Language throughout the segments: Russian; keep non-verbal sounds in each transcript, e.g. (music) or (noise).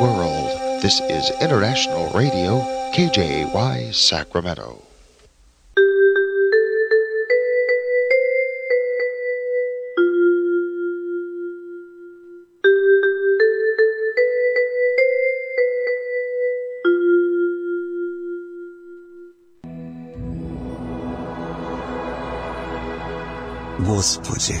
around the world. This is International Radio, KJY Sacramento. Господи,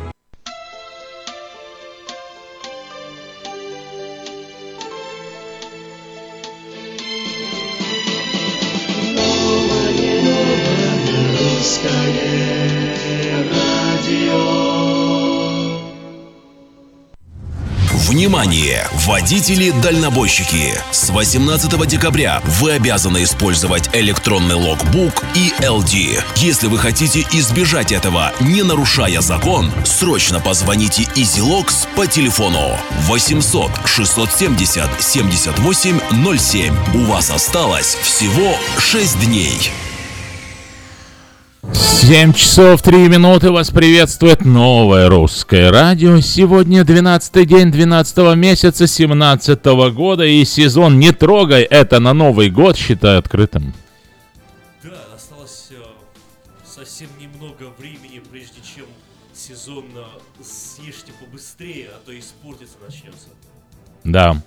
Внимание! Водители-дальнобойщики! С 18 декабря вы обязаны использовать электронный логбук и LD. Если вы хотите избежать этого, не нарушая закон, срочно позвоните EasyLogs по телефону 800 670 7807. У вас осталось всего 6 дней. 7 часов 3 минуты вас приветствует новое русское радио. Сегодня 12 день 12 месяца 17 года и сезон «Не трогай это на Новый год» считаю открытым. Да, осталось э, совсем немного времени, прежде чем сезон э, съешьте побыстрее, а то испортиться начнется. Да.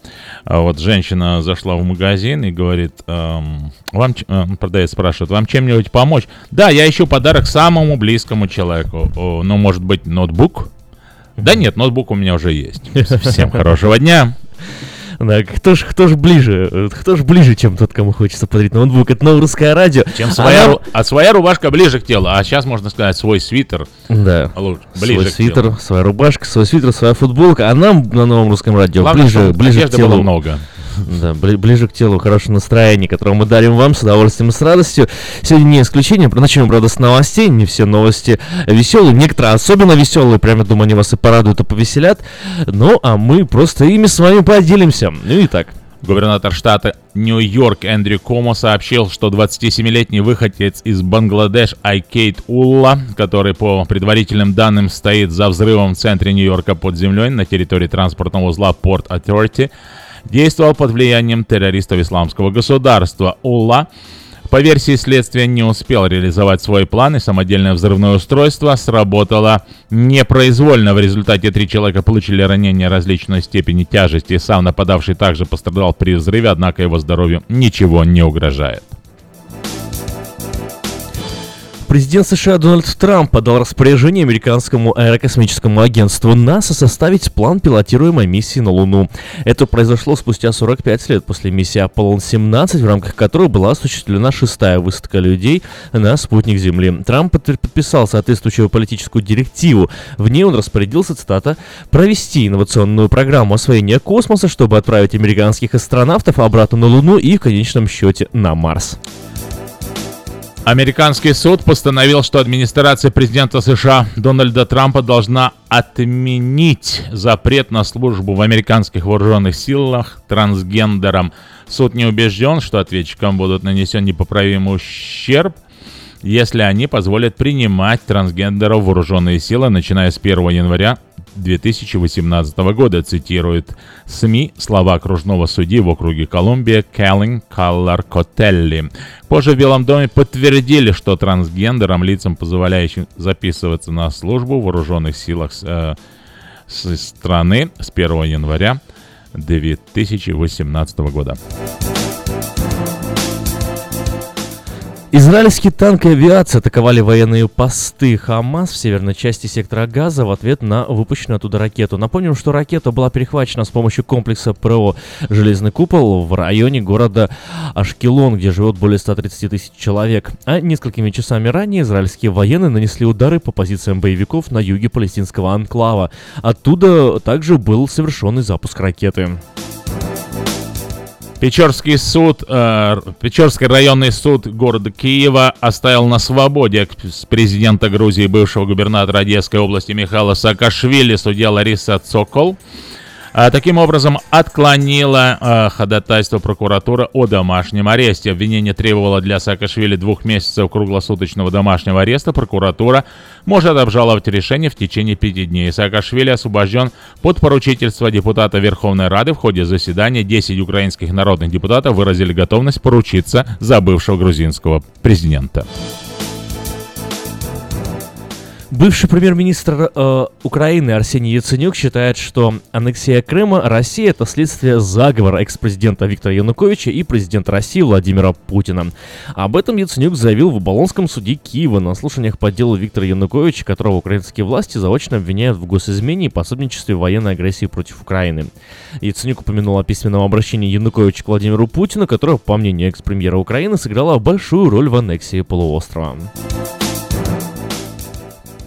А вот женщина зашла в магазин и говорит, эм, вам, э, продавец спрашивает, вам чем-нибудь помочь? Да, я ищу подарок самому близкому человеку. О, ну, может быть, ноутбук? Да нет, ноутбук у меня уже есть. Всем хорошего дня. Да, кто ж, кто ж ближе? Кто ж ближе, чем тот, кому хочется подарить ноутбук? Это новое русское радио. Чем своя, а, ру... а своя рубашка ближе к телу, а сейчас можно сказать свой свитер. Да. Ближе свой свитер, телу. своя рубашка, свой свитер, своя футболка. А нам на новом русском радио Главное, ближе, ближе к телу. было много. (laughs) Да, ближе к телу, хорошее настроение, которое мы дарим вам с удовольствием и с радостью. Сегодня не исключение, начнем, правда, с новостей. Не все новости веселые, некоторые особенно веселые, прямо, думаю, они вас и порадуют, и повеселят. Ну, а мы просто ими с вами поделимся. Ну и так. Губернатор штата Нью-Йорк Эндрю Комо сообщил, что 27-летний выходец из Бангладеш Айкейт Улла, который по предварительным данным стоит за взрывом в центре Нью-Йорка под землей на территории транспортного узла Порт Authority, действовал под влиянием террористов исламского государства. Улла По версии следствия, не успел реализовать свой план, и самодельное взрывное устройство сработало непроизвольно. В результате три человека получили ранения различной степени тяжести. Сам нападавший также пострадал при взрыве, однако его здоровью ничего не угрожает. Президент США Дональд Трамп подал распоряжение американскому аэрокосмическому агентству НАСА составить план пилотируемой миссии на Луну. Это произошло спустя 45 лет после миссии Аполлон-17, в рамках которой была осуществлена шестая высадка людей на спутник Земли. Трамп подписал соответствующую политическую директиву. В ней он распорядился, цитата, «провести инновационную программу освоения космоса, чтобы отправить американских астронавтов обратно на Луну и в конечном счете на Марс». Американский суд постановил, что администрация президента США Дональда Трампа должна отменить запрет на службу в американских вооруженных силах трансгендерам. Суд не убежден, что ответчикам будут нанесен непоправимый ущерб, если они позволят принимать трансгендеров в вооруженные силы, начиная с 1 января 2018 года, цитирует СМИ слова окружного судьи в округе Колумбия Кэллин Каллар Котелли. Позже в Белом доме подтвердили, что трансгендерам, лицам, позволяющим записываться на службу в вооруженных силах э, страны с 1 января 2018 года. Израильские танки и авиация атаковали военные посты Хамас в северной части сектора Газа в ответ на выпущенную оттуда ракету. Напомним, что ракета была перехвачена с помощью комплекса ПРО «Железный купол» в районе города Ашкелон, где живет более 130 тысяч человек. А несколькими часами ранее израильские военные нанесли удары по позициям боевиков на юге палестинского анклава. Оттуда также был совершенный запуск ракеты. Печорский суд, э, Печорский районный суд города Киева оставил на свободе президента Грузии, бывшего губернатора Одесской области Михаила Саакашвили, судья Лариса Цокол. А, таким образом, отклонила а, ходатайство прокуратуры о домашнем аресте. Обвинение требовало для Саакашвили двух месяцев круглосуточного домашнего ареста. Прокуратура может обжаловать решение в течение пяти дней. Саакашвили освобожден под поручительство депутата Верховной Рады. В ходе заседания 10 украинских народных депутатов выразили готовность поручиться за бывшего грузинского президента. Бывший премьер-министр э, Украины Арсений Яценюк считает, что аннексия Крыма России это следствие заговора экс-президента Виктора Януковича и президента России Владимира Путина. Об этом Яценюк заявил в Оболонском суде Киева на слушаниях по делу Виктора Януковича, которого украинские власти заочно обвиняют в госизмене и пособничестве военной агрессии против Украины. Яценюк упомянул о письменном обращении Януковича к Владимиру Путину, которое, по мнению экс-премьера Украины, сыграло большую роль в аннексии полуострова.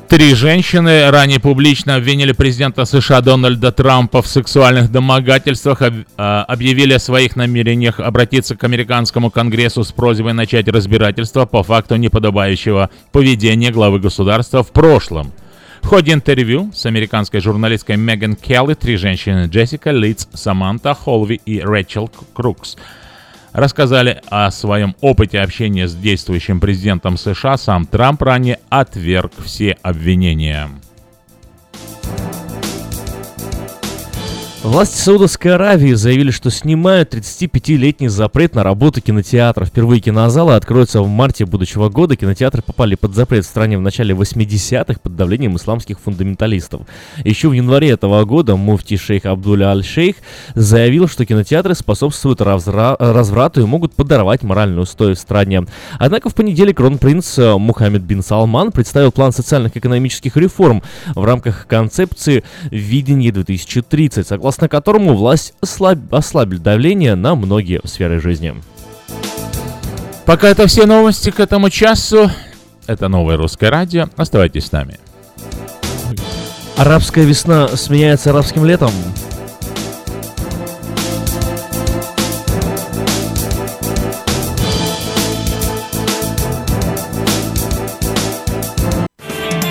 Три женщины ранее публично обвинили президента США Дональда Трампа в сексуальных домогательствах, а, объявили о своих намерениях обратиться к американскому конгрессу с просьбой начать разбирательство по факту неподобающего поведения главы государства в прошлом. В ходе интервью с американской журналисткой Меган Келли три женщины Джессика Литц, Саманта Холви и Рэчел Крукс – рассказали о своем опыте общения с действующим президентом США. Сам Трамп ранее отверг все обвинения. Власти Саудовской Аравии заявили, что снимают 35-летний запрет на работу кинотеатров. Впервые кинозалы откроются в марте будущего года. Кинотеатры попали под запрет в стране в начале 80-х под давлением исламских фундаменталистов. Еще в январе этого года муфти шейх Абдулля Аль-Шейх заявил, что кинотеатры способствуют разра- разврату и могут подорвать моральную устой в стране. Однако в понедельник кронпринц э, Мухаммед бин Салман представил план социальных и экономических реформ в рамках концепции «Видение 2030», согласно согласно которому власть ослаб... ослабит давление на многие сферы жизни. Пока это все новости к этому часу. Это новое русское радио. Оставайтесь с нами. Арабская весна сменяется арабским летом.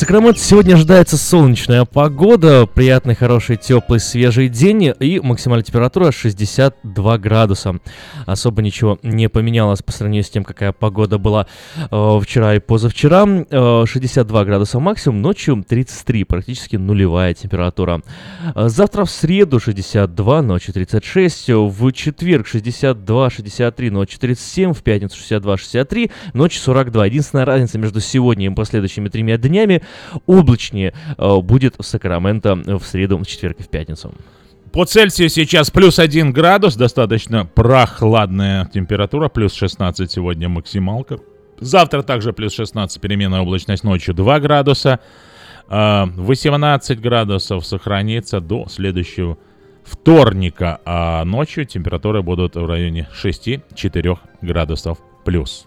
Сакраменто сегодня ожидается солнечная погода, приятный, хороший, теплый, свежий день и максимальная температура 62 градуса. Особо ничего не поменялось по сравнению с тем, какая погода была э, вчера и позавчера. Э, 62 градуса максимум, ночью 33, практически нулевая температура. Э, завтра в среду 62, ночью 36, в четверг 62, 63, ночью 37, в пятницу 62, 63, ночью 42. Единственная разница между сегодня и последующими тремя днями облачнее э, будет в Сакраменто в среду, в четверг и в пятницу. По Цельсию сейчас плюс 1 градус, достаточно прохладная температура, плюс 16 сегодня максималка. Завтра также плюс 16, переменная облачность ночью 2 градуса. Э, 18 градусов сохранится до следующего вторника, а ночью температуры будут в районе 6-4 градусов плюс.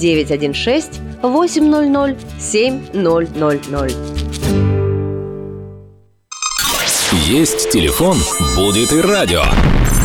916 800 7000. Есть телефон, будет и радио.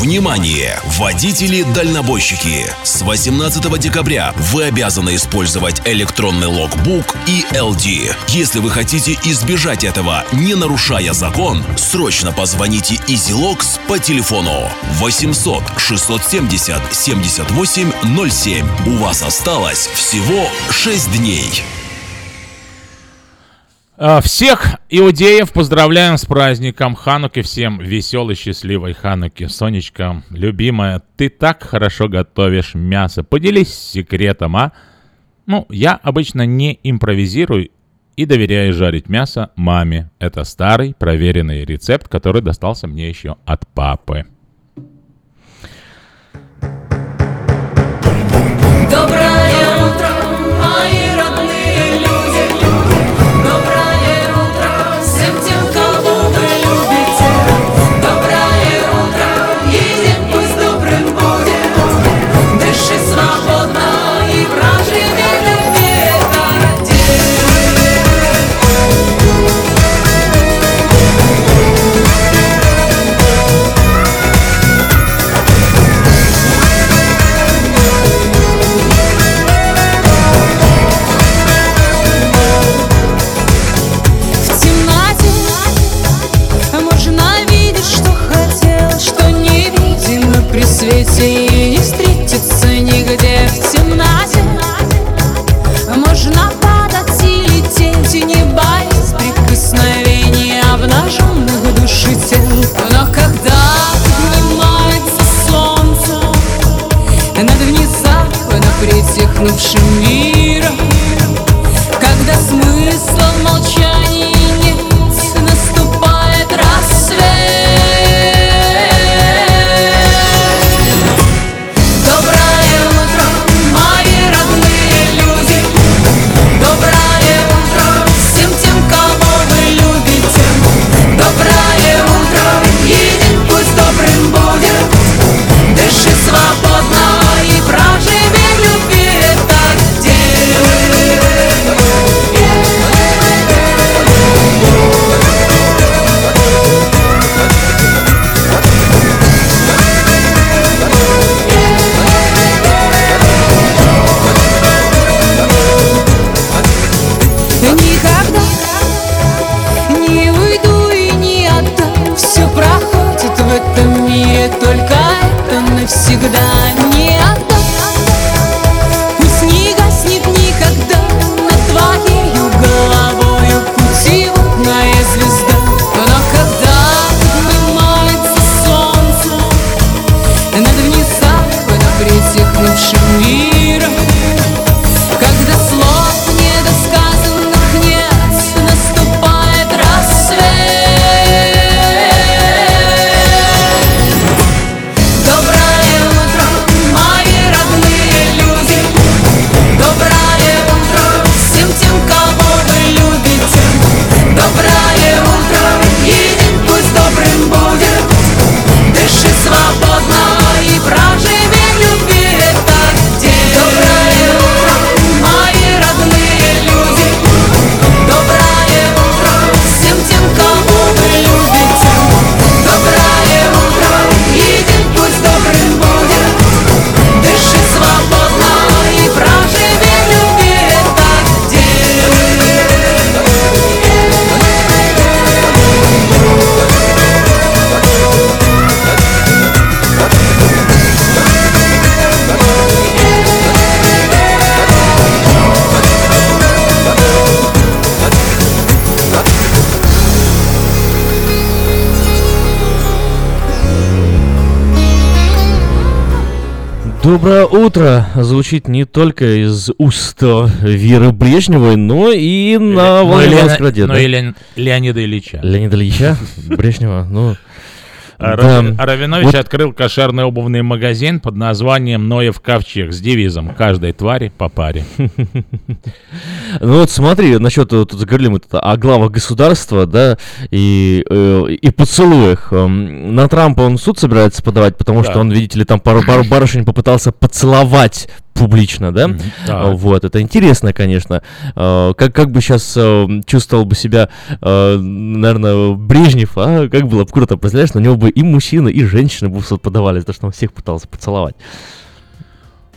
Внимание! Водители-дальнобойщики! С 18 декабря вы обязаны использовать электронный логбук и LD. Если вы хотите избежать этого, не нарушая закон, срочно позвоните EasyLogs по телефону 800 670 78 07. У вас осталось всего 6 дней. А, Всех иудеев поздравляем с праздником Хануки. Всем веселой, счастливой Хануки. Сонечка, любимая, ты так хорошо готовишь мясо. Поделись секретом, а? Ну, я обычно не импровизирую и доверяю жарить мясо маме. Это старый проверенный рецепт, который достался мне еще от папы. Доброе утро звучит не только из уст Веры Брежневой, но и на Ну, волне и Леона- Москвы-радио, ну, да? и Леон- Леонида Ильича. Леонида Ильича (laughs) Брежнева, ну... А да. Равинович Вот открыл кошерный обувный магазин под названием «Ноев ковчег» с девизом «Каждой твари по паре». (laughs) Ну вот смотри, насчет, вот тут заговорили мы тут о главах государства, да, и, э, и поцелуях. Эм, На Трампа он суд собирается подавать, потому что Да. он, видите ли, там пару, пару барышень попытался поцеловать публично, да? да. А, Вот, это интересно, конечно. Э, Как, как бы сейчас чувствовал бы себя, наверное, Брежнев, а? Как было бы круто, представляешь, на него бы и мужчина, и женщина бы в суд подавали, за то, что он всех пытался поцеловать.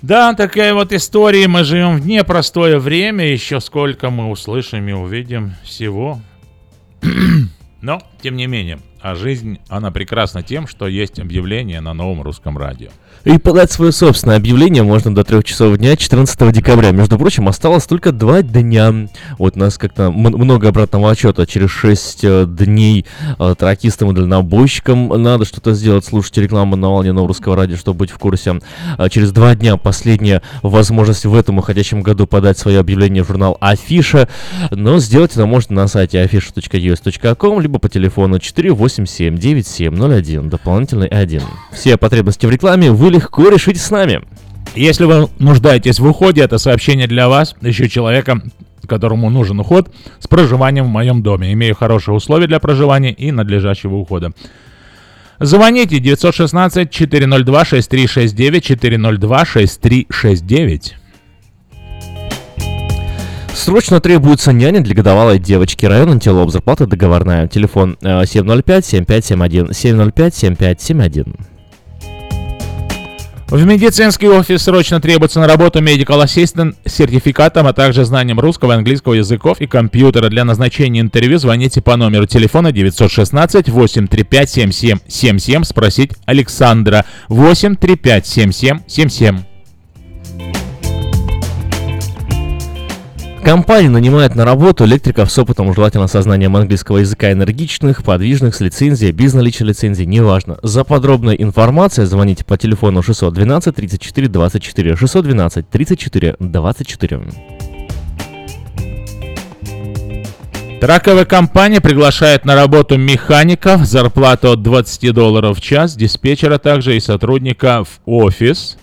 Да, такая вот история. Мы живем в непростое время. Еще сколько мы услышим и увидим всего. (clears throat) Но, тем не менее, а жизнь, она прекрасна тем, что есть объявление на новом русском радио. И подать свое собственное объявление можно до 3 часов дня 14 декабря. Между прочим, осталось только два дня. Вот у нас как-то много обратного отчета. Через 6 дней э, тракистам и дальнобойщикам надо что-то сделать. Слушайте рекламу на волне нового русского радио, чтобы быть в курсе. А через два дня последняя возможность в этом уходящем году подать свое объявление в журнал Афиша. Но сделать это можно на сайте afisha.us.com, либо по телефону 487-9701, дополнительный 1. Все потребности в рекламе вы легко решите с нами. Если вы нуждаетесь в уходе, это сообщение для вас, ищу человека, которому нужен уход, с проживанием в моем доме. Имею хорошие условия для проживания и надлежащего ухода. Звоните 916-402-6369, 402-6369. Срочно требуется няня для годовалой девочки. Район антилоп. Зарплата договорная. Телефон э, 705-7571. 705-7571. В медицинский офис срочно требуется на работу medical assistant с сертификатом, а также знанием русского и английского языков и компьютера. Для назначения интервью звоните по номеру телефона 916 835 7777 спросить Александра. 835 Компания нанимает на работу электриков с опытом, желательно со знанием английского языка, энергичных, подвижных, с лицензией, без наличия лицензии, неважно. За подробной информацией звоните по телефону 612 34 24 612 34 24. Траковая компания приглашает на работу механиков, зарплата от 20 долларов в час, диспетчера также и сотрудника в офис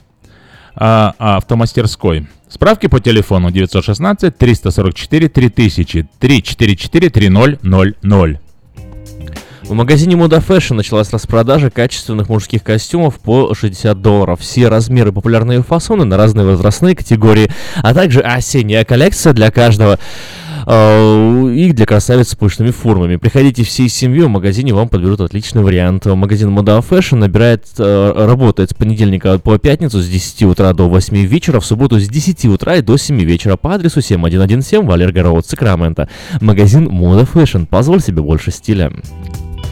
а, а, автомастерской. Справки по телефону 916 344 3000 344 3000. В магазине Moda Fashion началась распродажа качественных мужских костюмов по 60 долларов. Все размеры, популярные фасоны на разные возрастные категории, а также осенняя коллекция для каждого и для красавиц с пышными формами. Приходите всей семьей, в магазине вам подберут отличный вариант. Магазин Moda Fashion набирает, э, работает с понедельника по пятницу с 10 утра до 8 вечера, в субботу с 10 утра и до 7 вечера по адресу 7117 Валерго Роуд, Сакраменто. Магазин Moda Fashion. Позволь себе больше стиля.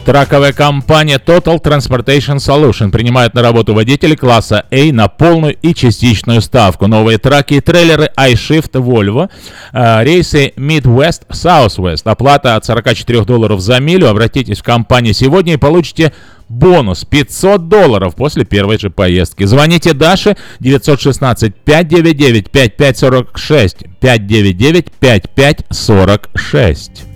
Траковая компания Total Transportation Solution принимает на работу водителей класса A на полную и частичную ставку. Новые траки и трейлеры iShift Volvo, э, рейсы Midwest Southwest. Оплата от 44 долларов за милю. Обратитесь в компанию сегодня и получите бонус 500 долларов после первой же поездки. Звоните Даше 916 599 5546 599 5546.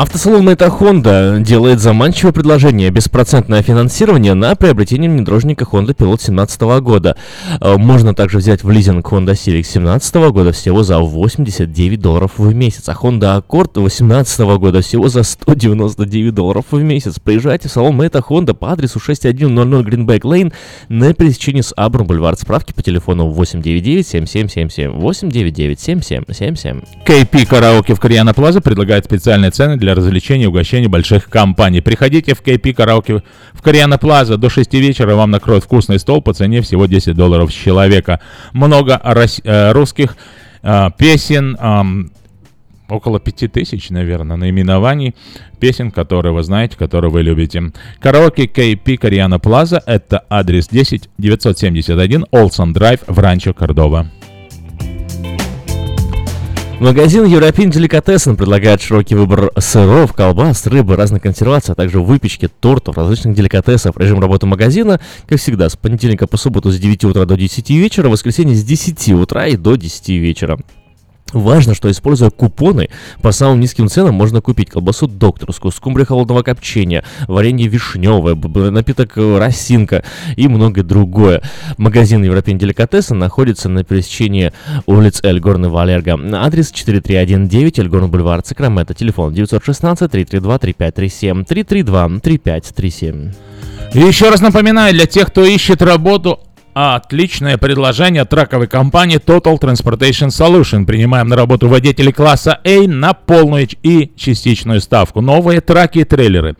Автосалон Мэйта Honda делает заманчивое предложение беспроцентное финансирование на приобретение внедорожника Honda Pilot 2017 года. Э, Можно также взять в лизинг Honda Civic 2017 года всего за 89 долларов в месяц, а Honda Accord 2018 года всего за 199 долларов в месяц. Приезжайте в салон Мэйта Honda по адресу 6100 Greenback Lane на пересечении с Абрам Бульвар. Справки по телефону 899 7777 899 7777. KP Караоке в Кориана Плаза предлагает специальные цены для развлечений и угощений больших компаний. Приходите в KP Караоке в Кориана Плаза до 6 вечера, вам накроют вкусный стол по цене всего 10 долларов с человека. Много рос- э, русских э, песен, ам, около 5000, наверное, наименований песен, которые вы знаете, которые вы любите. Караоке KP Кориана Плаза – это адрес 10 971 Олсон Драйв в Ранчо Кордова. Магазин European Delicatessen предлагает широкий выбор сыров, колбас, рыбы, разных консерваций, а также выпечки, тортов, различных деликатесов. Режим работы магазина, как всегда, с понедельника по субботу с 9 утра до 10 вечера, воскресенье с 10 утра и до 10 вечера. Важно, что используя купоны, по самым низким ценам можно купить колбасу докторскую, скумбрию холодного копчения, варенье вишневое, напиток э, росинка и многое другое. Магазин Европейн Деликатеса находится на пересечении улиц Эльгорн и Валерго. Адрес 4319 Эльгорн Бульвар, Сакраменто. Телефон 916-332-3537. 332-3537. И еще раз напоминаю, для тех, кто ищет работу, отличное предложение от траковой компании Total Transportation Solution. Принимаем на работу водителей класса А на полную и частичную ставку. Новые траки и трейлеры.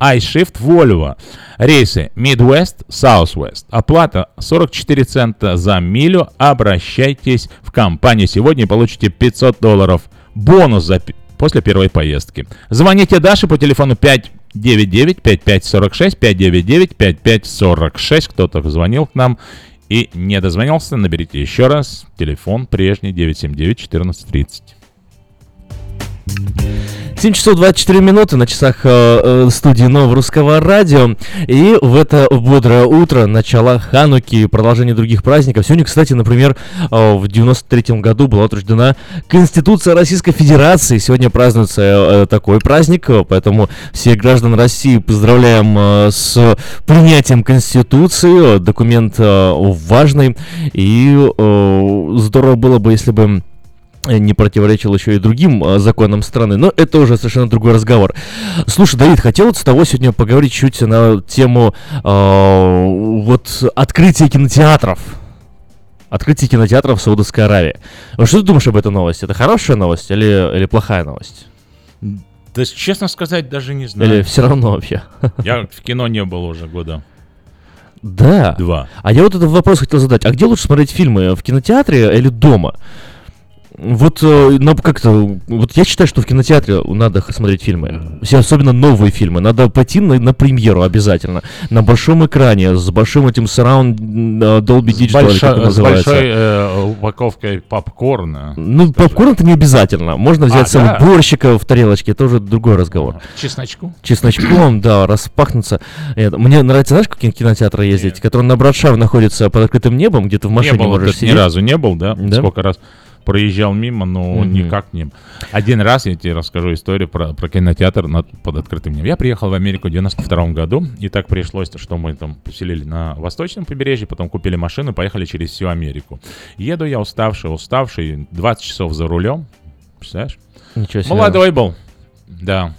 iShift Volvo. Рейсы Midwest, Southwest. Оплата 44 цента за милю. Обращайтесь в компанию сегодня и получите 500 долларов. Бонус за, после первой поездки. Звоните Даше по телефону 599-5546, 599-5546. Кто-то звонил к нам и не дозвонился. Наберите еще раз. Телефон прежний 979-1430. 7 часов 24 минуты на часах э, э, студии Нового Русского Радио. И в это бодрое утро, начало Хануки, продолжение других праздников. Сегодня, кстати, например, э, в 93 году была утверждена Конституция Российской Федерации. Сегодня празднуется э, такой праздник, э, поэтому все граждан России поздравляем э, с принятием Конституции. Э, Документ э, важный. И э, здорово было бы, если бы не противоречил еще и другим э, законам страны, но это уже совершенно другой разговор. Слушай, Давид, хотел с тобой сегодня поговорить чуть на тему э, вот открытия кинотеатров. Открытие кинотеатров в Саудовской Аравии. Что ты думаешь об этой новости? Это хорошая новость или, или плохая новость? Да, честно сказать, даже не знаю. Или все равно вообще? (laughs) Я в кино не был уже года. Да. Два. А я вот этот вопрос хотел задать. А где лучше смотреть фильмы? В кинотеатре или дома? Вот, э, ну, как-то, вот я считаю, что в кинотеатре надо смотреть фильмы. Все, особенно новые фильмы. Надо пойти на, на премьеру обязательно. На большом экране, с большим этим surround э, Dolby С, Digital, большо- как это с называется. большой э, упаковкой попкорна. Ну, попкорн это не обязательно. Можно взять А, целый да? борщика в тарелочке, это уже другой разговор. Чесночку. Чесночком, да, распахнуться. Это, Мне нравится, знаешь, как кинотеатры ездить, который на Братшав находится под открытым небом, где ты в машине не был, можешь сидеть. ни разу не был, да? Да? Сколько раз проезжал мимо, но Мгм. никак не. Один раз я тебе расскажу историю про, про кинотеатр над, под открытым небом. Я приехал в Америку в 92 году, и так пришлось, что мы там поселили на восточном побережье, потом купили машину, поехали через всю Америку. Еду я уставший, уставший, 20 часов за рулем, представляешь? Ничего себе. Молодой был, да.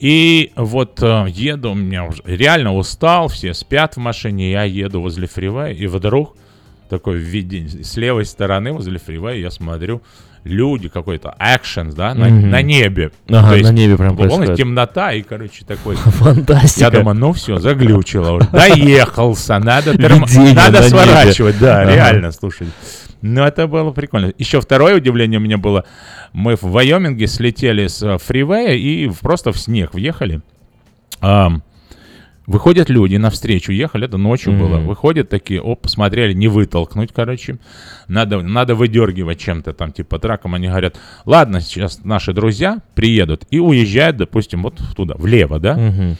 И вот э, еду, у меня уже реально устал, все спят в машине, я еду возле фривея, и вдруг такой видение с левой стороны возле фривея я смотрю, люди какой-то экшен, да, на, Мгм. на небе. Ага, То есть, на небе прям происходит. темнота и, короче, такой... (laughs) Фантастика. Я думаю, ну все, заглючило уже. Доехался, надо, Видение надо на небе. сворачивать, да, Ага. реально, слушай. Ну, это было прикольно. Еще второе удивление у меня было. Мы в Вайоминге слетели с э, фривея и в- просто в снег въехали. Ам, выходят люди навстречу, ехали, это ночью Мгм. было. Выходят такие, оп, посмотрели, не вытолкнуть, короче. Надо, надо выдергивать чем-то там, типа траком. Они говорят, ладно, сейчас наши друзья приедут и уезжают, допустим, вот туда, влево, да? Мгм.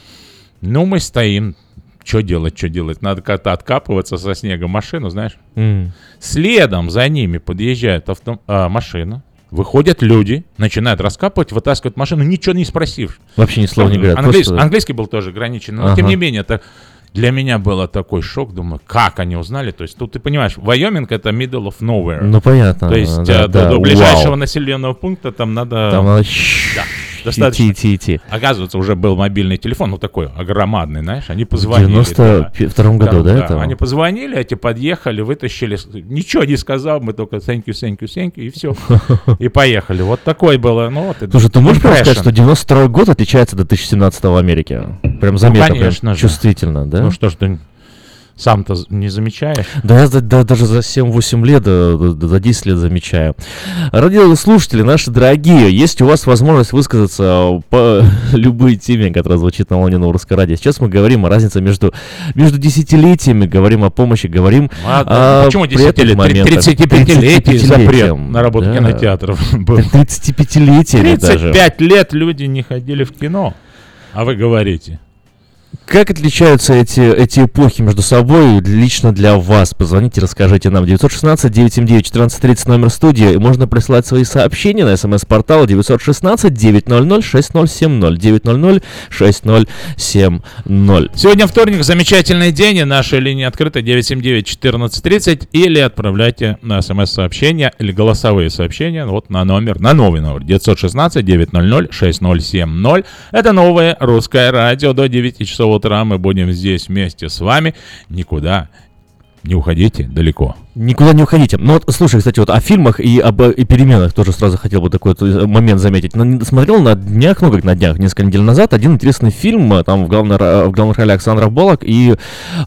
Ну, мы стоим. Что делать, что делать? Надо как-то откапываться со снега машину, знаешь. М. Следом за ними подъезжает авто, а, машина. Выходят люди, начинают раскапывать, вытаскивают машину, ничего не спросив. Вообще ни слова не говорят. Английс- просто- Английский был тоже ограничен, но Ага. тем не менее, это для меня было такой шок. Думаю, как они узнали? То есть тут ты понимаешь, Вайоминг это middle of nowhere. Ну, понятно. То есть да, э, до, да, до ближайшего вау. населенного пункта там надо... Там надо Да, достаточно. идти, идти, идти. Оказывается, уже был мобильный телефон, ну такой огромадный, знаешь, они В позвонили. 92 году, да, это? Они позвонили, эти подъехали, вытащили, ничего не сказал, мы только thank you, thank you, thank you, и все. (laughs) И поехали. Вот такой было, ну вот. Слушай, ты можешь сказать, что 92 год отличается до 2017 в Америке? Прям заметно, прям конечно же. чувствительно, да? Ну что ж, ты Сам-то не замечаешь? Да я за- да- даже за 7-8 лет, да, да- да, за 10 лет замечаю. Радиослушатели наши дорогие, есть у вас возможность высказаться по (laughs) любой теме, которая звучит на волне Новорусской радио. Сейчас мы говорим о разнице между, между десятилетиями, говорим о помощи, говорим Ладно, о почему приятных 10 лет? моментах. 35-летий запрет 35-летием, на работу да. кинотеатров был. 35-летиями даже. 35 лет люди не ходили в кино. А вы говорите. Как отличаются эти, эти эпохи между собой лично для вас? Позвоните, расскажите нам. 916-979-1430 номер студии. Можно прислать свои сообщения на смс-портал 916-900-6070. 900-6070. Сегодня вторник, замечательный день, и наша линия открыта 979-1430, или отправляйте на смс-сообщения или голосовые сообщения вот на номер, на новый номер 916-900-6070. Это новое русское радио. До 9 часов утра мы будем здесь вместе с вами. Никуда не уходите далеко. Никуда не уходите. Ну вот, слушай, кстати, вот о фильмах и об э, и переменах тоже сразу хотел бы такой вот, э, момент заметить. Ну, не- смотрел на днях, ну как на днях, несколько недель назад, один интересный фильм, э, там в, главной, ро- в главных ролях Александра Болок и э,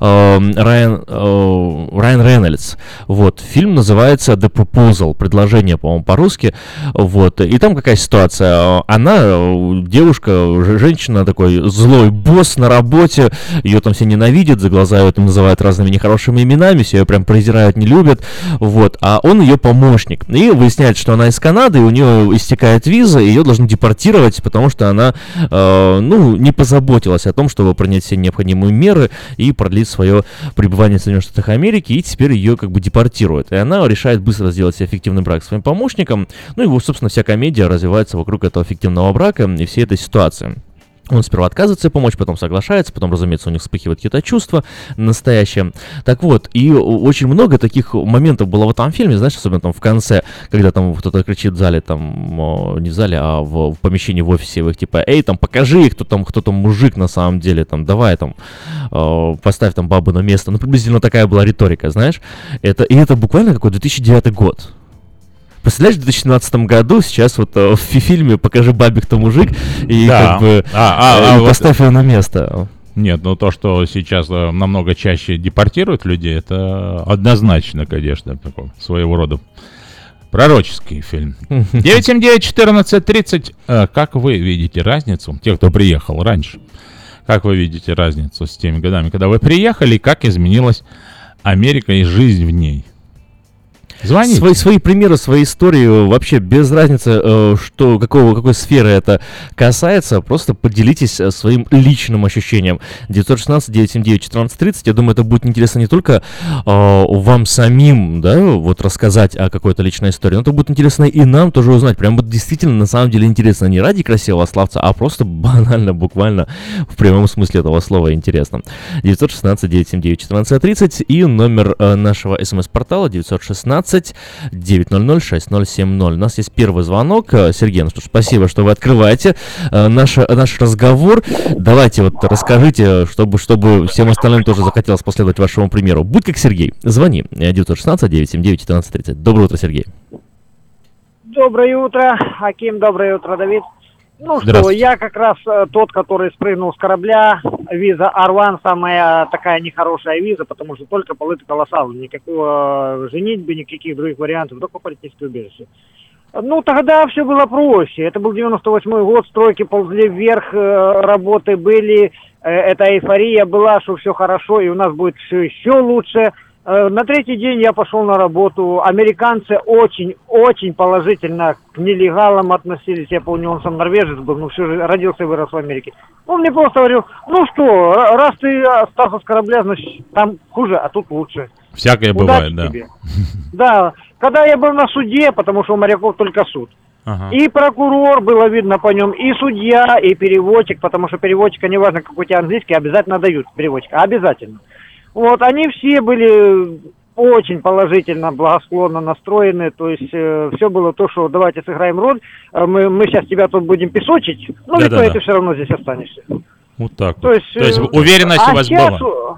Райан, э, Райан Рейнольдс. Вот, фильм называется The Proposal, предложение, по-моему, по-русски. Вот, и там какая ситуация? Э, Она, э, девушка, женщина, такой злой босс на работе, ее там все ненавидят, за глаза ее там называют разными нехорошими именами, все ее прям презирают, не любят, вот, а он ее помощник. И выясняется, что она из Канады, у нее истекает виза, ее должны депортировать, потому что она, э, ну, не позаботилась о том, чтобы принять все необходимые меры и продлить свое пребывание в Соединенных Штатах Америки, и теперь ее как бы депортируют. И она решает быстро сделать себе фиктивный брак своим помощником, ну и, собственно, вся комедия развивается вокруг этого фиктивного брака и всей этой ситуации. Он сперва отказывается помочь, потом соглашается, потом, разумеется, у них вспыхивают какие-то чувства настоящие. Так вот, и очень много таких моментов было в этом фильме, знаешь, особенно там в конце, когда там кто-то кричит в зале, там, не в зале, а в, в помещении в офисе, в их типа, эй, там, покажи, кто там, кто там мужик на самом деле, там, давай, там, э, поставь там бабу на место. Ну, приблизительно такая была риторика, знаешь. Это, и это буквально какой 2009 год. Представляешь, в 2017 году сейчас вот э, в фи- фильме «Покажи бабе, кто мужик» и Да. как бы А, а, э, а и вот- поставь ее на место. Нет, ну то, что сейчас э, намного чаще депортируют людей, это однозначно, конечно, такой своего рода пророческий фильм. (laughs) 979-1430. Э, Как вы видите разницу, те, кто приехал раньше, как вы видите разницу с теми годами, когда вы приехали, как изменилась Америка и жизнь в ней? Звоните. Свои, свои примеры, свои истории, э, вообще без разницы, э, что, какого, какой сферы это касается, просто поделитесь э, своим личным ощущением. 916-979-1430, я думаю, это будет интересно не только вам самим, да, вот рассказать о какой-то личной истории, но это будет интересно и нам тоже узнать. Прям вот действительно, на самом деле, интересно не ради красивого славца, а просто банально, буквально в прямом смысле этого слова интересно. 916-979-1430 и номер нашего смс-портала 916 900 6070. У нас есть первый звонок. Э, Сергей, ну что ж, спасибо, что вы открываете э, наш, наш разговор. Давайте вот расскажите, чтобы, чтобы всем остальным тоже захотелось последовать вашему примеру. Будь как Сергей, звони. Э, 916 979 1430. Доброе утро, Сергей. Доброе утро, Аким, доброе утро, Давид. Ну что, я как раз э, тот, который спрыгнул с корабля. Виза Арван самая такая нехорошая виза, потому что только political asylum, никакого э, женитьбы, никаких других вариантов, только политическое убежище. Ну, тогда все было проще. Это был 98 год, стройки ползли вверх, э, работы были, эта эйфория была, что все хорошо, и у нас будет все еще лучше. Э, На третий день я пошел на работу. Американцы очень-очень положительно к нелегалам относились. Я помню, он сам норвежец был, но все же родился и вырос в Америке. Он мне просто говорил, ну что, ра- раз ты остался с корабля, значит, там хуже, а тут лучше. Всякое Удачи бывает, да. тебе. (laughs) Да, когда я был на суде, потому что у моряков только суд. Ага. И прокурор, было видно по нем, и судья, и переводчик, потому что переводчика, неважно, какой у тебя английский, обязательно дают переводчика, обязательно. Вот, они все были очень положительно, благосклонно настроены, то есть все было то, что давайте сыграем роль, э, мы, мы сейчас тебя тут будем песочить, но в Да-да-да. итоге ты все равно здесь останешься. Вот так. То вот. есть, То есть э, уверенность а у вас сейчас, была.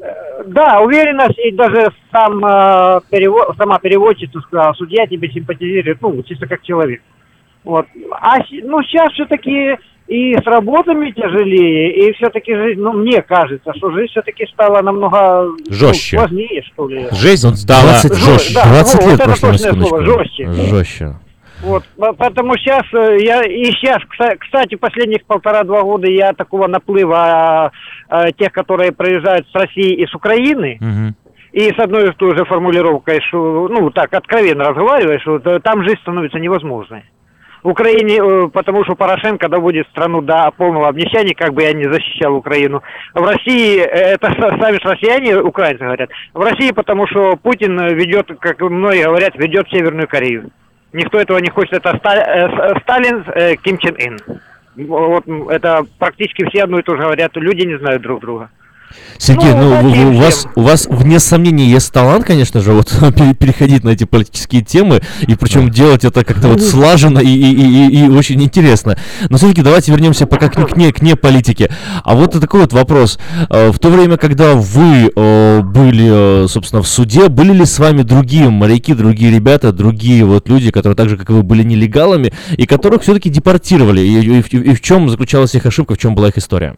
э, Да, уверенность, и даже сам, э, перево- сама переводчица сказала, судья тебе симпатизирует, ну, чисто как человек. Вот. А ну, сейчас все-таки и с работами тяжелее, и все-таки жизнь, ну, мне кажется, что жизнь все-таки стала намного ну, Жестче. сложнее, что ли. Жизнь стала 20, жестче. да, 20 ну, лет вот это прошло, на точное слово, жестче. Жестче. Вот, по- потому сейчас я и сейчас, кстати, последних полтора-два года я такого наплыва а, тех, которые приезжают с России и с Украины, Мгм. и с одной и той же формулировкой, что, ну, так, откровенно разговариваешь, что т- там жизнь становится невозможной. Украине, э, потому что Порошенко доводит страну до полного обнищания, как бы я не защищал Украину. В России, э, это (laughs) сами россияне, украинцы говорят, в России потому что Путин ведет, как многие говорят, ведет Северную Корею. Никто этого не хочет. Это э, Сталин, Ким Чен Ын. Вот это практически все одно и то же говорят. Люди не знают друг друга. Сергей, Ну, ну, у, таким вас, у вас, вне сомнений, есть талант, конечно же, вот (laughs) пере- переходить на эти политические темы, и причем делать это как-то вот слаженно и, и, и- и- и очень интересно. Но все-таки давайте вернемся пока к, к, не, к не политике. А вот такой вот вопрос. Э, В то время, когда вы э, были, э, собственно, в суде, были ли с вами другие моряки, другие ребята, другие вот люди, которые так же, как и вы, были нелегалами, и которых все-таки депортировали? И, и и в чем заключалась их ошибка, в чем была их история?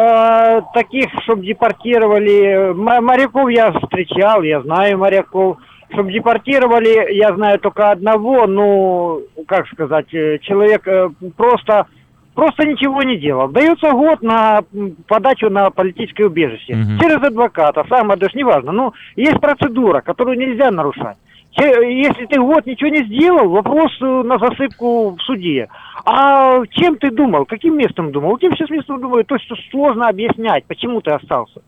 Э, таких, чтобы депортировали, моряков я встречал, я знаю моряков. Чтобы депортировали, я знаю только одного, ну, как сказать, э, человек э, просто, просто ничего не делал. Дается год на подачу на политическое убежище. Мгм. Через адвоката, сам отдаешь, неважно. Ну, есть процедура, которую нельзя нарушать. Если ты год ничего не сделал, вопрос на засыпку в суде. А чем ты думал? Каким местом думал? Тем сейчас местом думаю, то, что сложно объяснять, почему ты остался.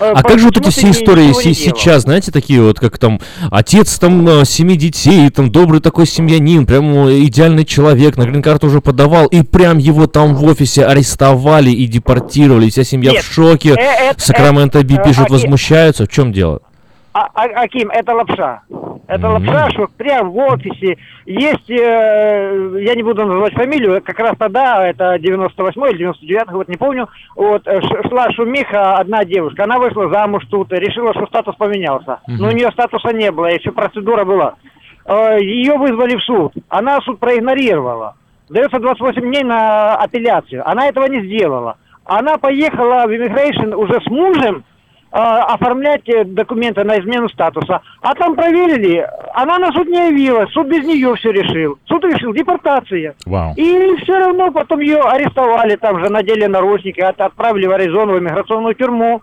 Э, А как же вот эти все истории ничего не се- делал? сейчас, знаете, такие вот, как там отец там э, семи детей, там добрый такой семьянин, прям э, идеальный человек, на грин-карту уже подавал, и прям его там в офисе арестовали и депортировали, и вся семья Нет, в шоке, э, э, Сакраменто Би э, пишут, возмущаются, в чем дело? А, а- Аким, это лапша. Это Мгм. лапша, что прям в офисе есть, э, я не буду называть фамилию, как раз тогда, это 98 или 99 год, не помню, вот, э, шла шумиха одна девушка, она вышла замуж тут, решила, что статус поменялся. Но у нее статуса не было, еще процедура была. Э, Ее вызвали в суд, она суд проигнорировала. Дается 28 дней на апелляцию. Она этого не сделала. Она поехала в immigration уже с мужем, оформлять э, документы на измену статуса. А там проверили, она на суд не явилась, суд без нее все решил. Суд решил депортация. Вау. И все равно потом ее арестовали, там же надели наручники, от- отправили в Аризону, в иммиграционную тюрьму.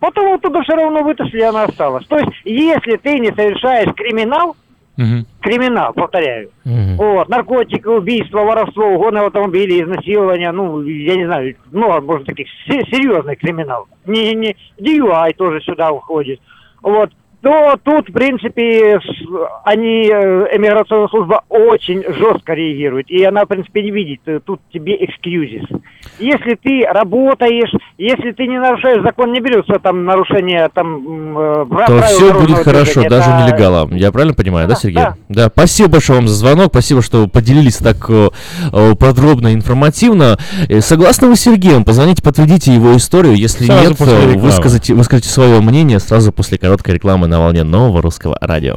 Потом оттуда все равно вытащили, она осталась. То есть, если ты не совершаешь криминал, Мгм. криминал, повторяю, Мгм. вот, наркотики, убийство, воровство, угон автомобилей, изнасилование, ну, я не знаю, ну, может, таких се- серьезный криминал. Не, не, DUI тоже сюда уходит. Вот, то тут, в принципе, они, э, иммиграционная служба очень жестко реагирует. И она, в принципе, не видит э, тут тебе excuses. Если ты работаешь, если ты не нарушаешь закон, не берется там нарушение там э, прав- То все будет хорошо, движения. даже Это- нелегалам. Я правильно понимаю, да, Да, Сергей? да. Да, спасибо большое вам за звонок, спасибо, что поделились так подробно и информативно. Согласны вы с Сергеем? Позвоните, подтвердите его историю. Если Сразу нет, выскажите, выскажите свое мнение сразу после короткой рекламы на волне нового русского радио.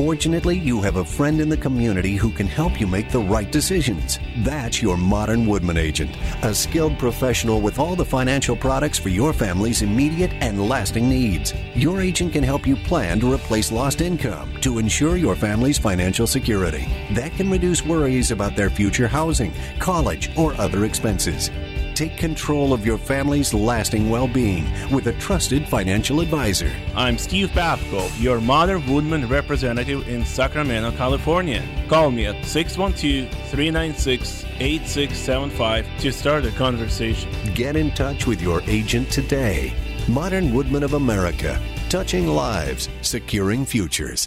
Fortunately, you have a friend in the community who can help you make the right decisions. That's your modern Woodman agent, a skilled professional with all the financial products for your family's immediate and lasting needs. Your agent can help you plan to replace lost income to ensure your family's financial security. That can reduce worries about their future housing, college, or other expenses. Take control of your family's lasting well being with a trusted financial advisor. I'm Steve Babko, your Modern Woodman representative in Sacramento, California. Call me at 612 396 8675 to start a conversation. Get in touch with your agent today. Modern Woodman of America, touching lives, securing futures.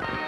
Bye.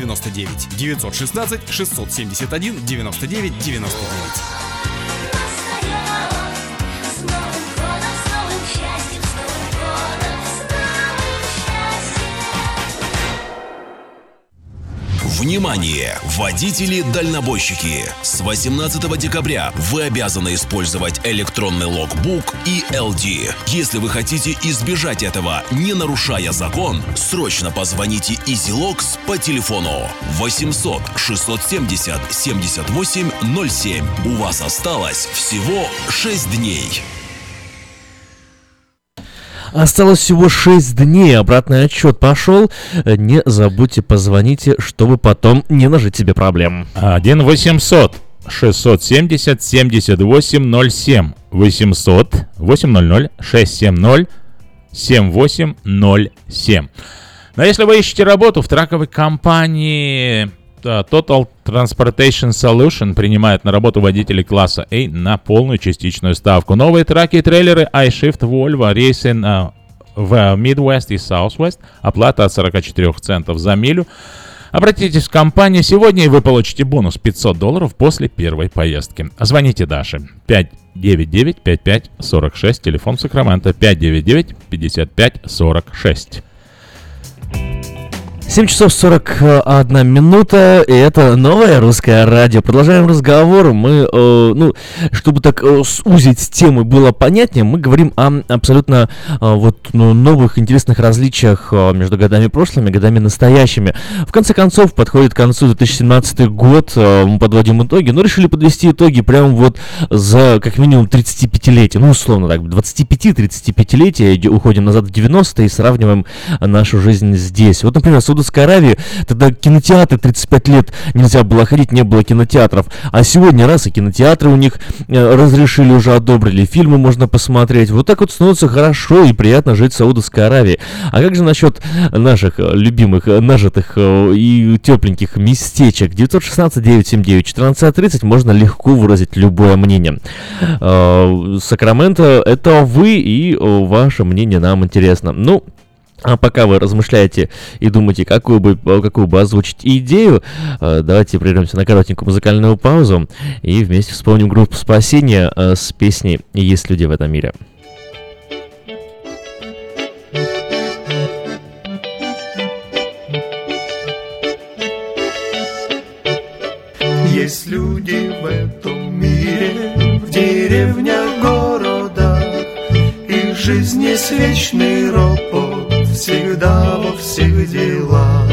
99 916 671 99 99. Внимание! Водители-дальнобойщики! С 18 декабря вы обязаны использовать электронный логбук и LD. Если вы хотите избежать этого, не нарушая закон, срочно позвоните EasyLogs по телефону 800 670 78 07. У вас осталось всего 6 дней. Осталось всего 6 дней, обратный отчет пошел. Не забудьте позвоните, чтобы потом не нажить себе проблем. 1 800 670 7807 800 800 670 7807. Но если вы ищете работу в траковой компании Total Transportation Solution принимает на работу водителей класса A на полную частичную ставку. Новые траки и трейлеры iShift Volvo рейсы на, в Midwest и Southwest. Оплата от 44 центов за милю. Обратитесь в компанию сегодня, и вы получите бонус 500 долларов после первой поездки. Звоните Даше. 599-5546, телефон Сакрамента 599-5546. 7 часов 41 минута, и это новое русское радио. Продолжаем разговор. Мы, э, ну, чтобы так э, сузить тему было понятнее, мы говорим о абсолютно э, вот ну, новых интересных различиях э, между годами прошлыми и годами настоящими. В конце концов, подходит к концу 2017 год, э, мы подводим итоги, но решили подвести итоги прямо вот за как минимум 35-летие, ну, условно так, 25-35-летие, уходим назад в 90-е и сравниваем нашу жизнь здесь. Вот, например, Саудовской Аравии тогда кинотеатры 35 лет нельзя было ходить, не было кинотеатров. А сегодня раз и кинотеатры у них э, разрешили, уже одобрили, фильмы можно посмотреть. Вот так вот становится хорошо и приятно жить в Саудовской Аравии. А как же насчет наших э, любимых, э, нажитых и тепленьких местечек? 916-979-1430 можно легко выразить любое мнение. Сакраменто — это вы и ваше мнение нам интересно. Ну, а пока вы размышляете и думаете, какую бы, какую бы озвучить идею, э, давайте прервемся на коротенькую музыкальную паузу и вместе вспомним группу спасения э, с песней «Есть люди в этом мире». Есть люди в этом мире, в деревнях, городах, Их жизнь вечный ропот, всегда во всех делах.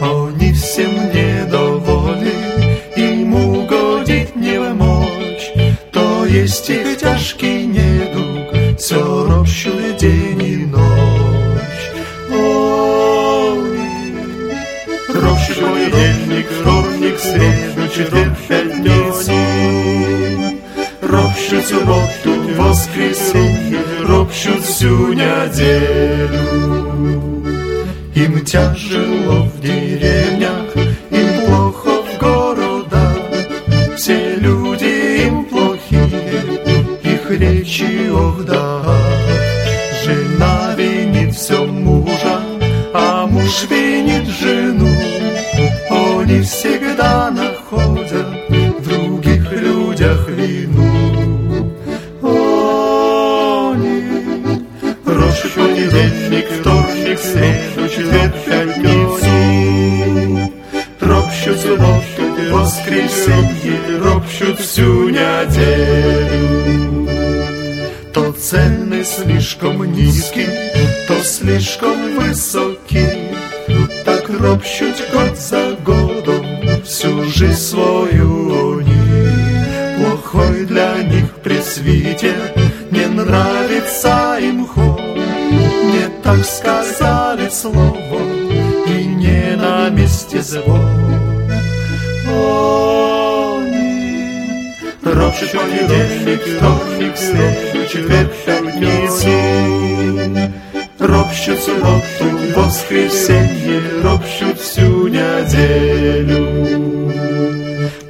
Он не всем недоволен, ему годит не мочь, то есть их тяжкий недуг, все ропщует день и ночь. Они ропщует денег, вторник, среду, четверг, пятницу, Ропщут суботу, воскресенье, ропщут всю неделю. Им тяжело в деревнях, им плохо в городах. Все люди им плохие, их речи ох да. Жена винит все мужа, а муж винит жену. Они всегда находят вторник, среду, четверг, пятницу. Ропщут субботу, воскресенье, ропщут всю неделю. То цены слишком низкие, то слишком высокие. Так ропщут год за годом всю жизнь свою они. Плохой для них пресвитер, не нравится им ход. Не так сказали слово, и не на месте звон. Они ропщут понедельник, вторник, среду, четверг, пятницу. Ропщут субботу, воскресенье, ропщут всю неделю.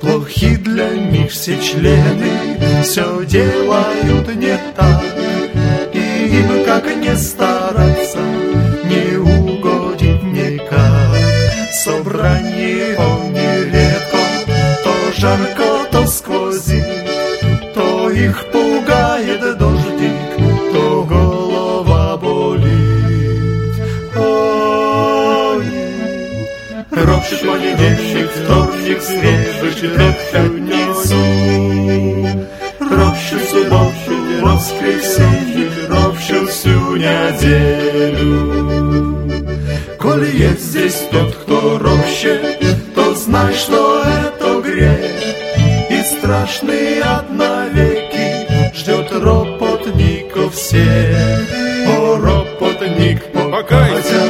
Плохи для них все члены, все делают не так. Им как не стараться, не угодить никак. Собрание он нередко, то жарко, то сквозит, то их пугает дождик, то голова болит. Они ропщут понедельник, вторник, среду, четверг, неделю. Коли есть здесь тот, кто ропщет, то знай, что это грех. И страшный одновеки ждет ропотников всех. О, ропотник, покайся,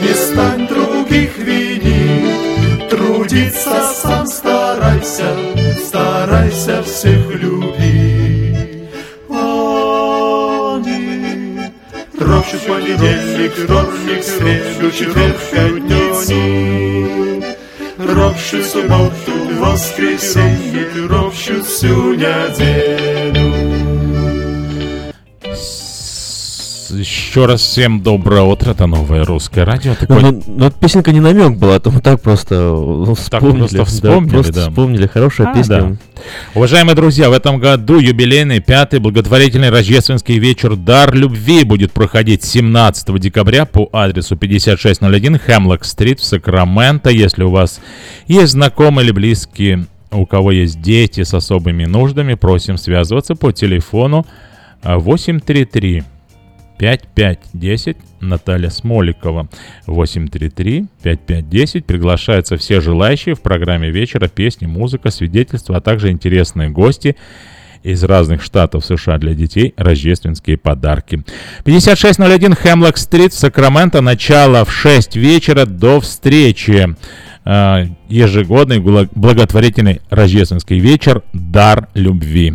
не стань других винить. Трудиться сам старайся, старайся всех понедельник, вторник, среду, четверг, пятницу. Ропщут субботу, воскресенье, ропщут всю неделю. Еще раз всем доброе утро, это новое русское радио. Ну, ну, ну, эта песенка не намек была, а мы так просто ну, Так вспомнили. просто вспомнили, да. Просто да. вспомнили. Хорошая А, песня. да. Уважаемые друзья, в этом году юбилейный пятый благотворительный рождественский вечер «Дар любви» будет проходить 17 декабря по адресу 5601 Хемлок-стрит в Сакраменто. Если у вас есть знакомые или близкие, у кого есть дети с особыми нуждами, просим связываться по телефону а, 833 5510 Наталья Смоликова 833-5510 Приглашаются все желающие в программе вечера Песни, музыка, свидетельства, а также интересные гости из разных штатов США для детей рождественские подарки. 5601 Хемлок Стрит Сакраменто. Начало в 6 вечера. До встречи. Э, Ежегодный благотворительный рождественский вечер «Дар любви».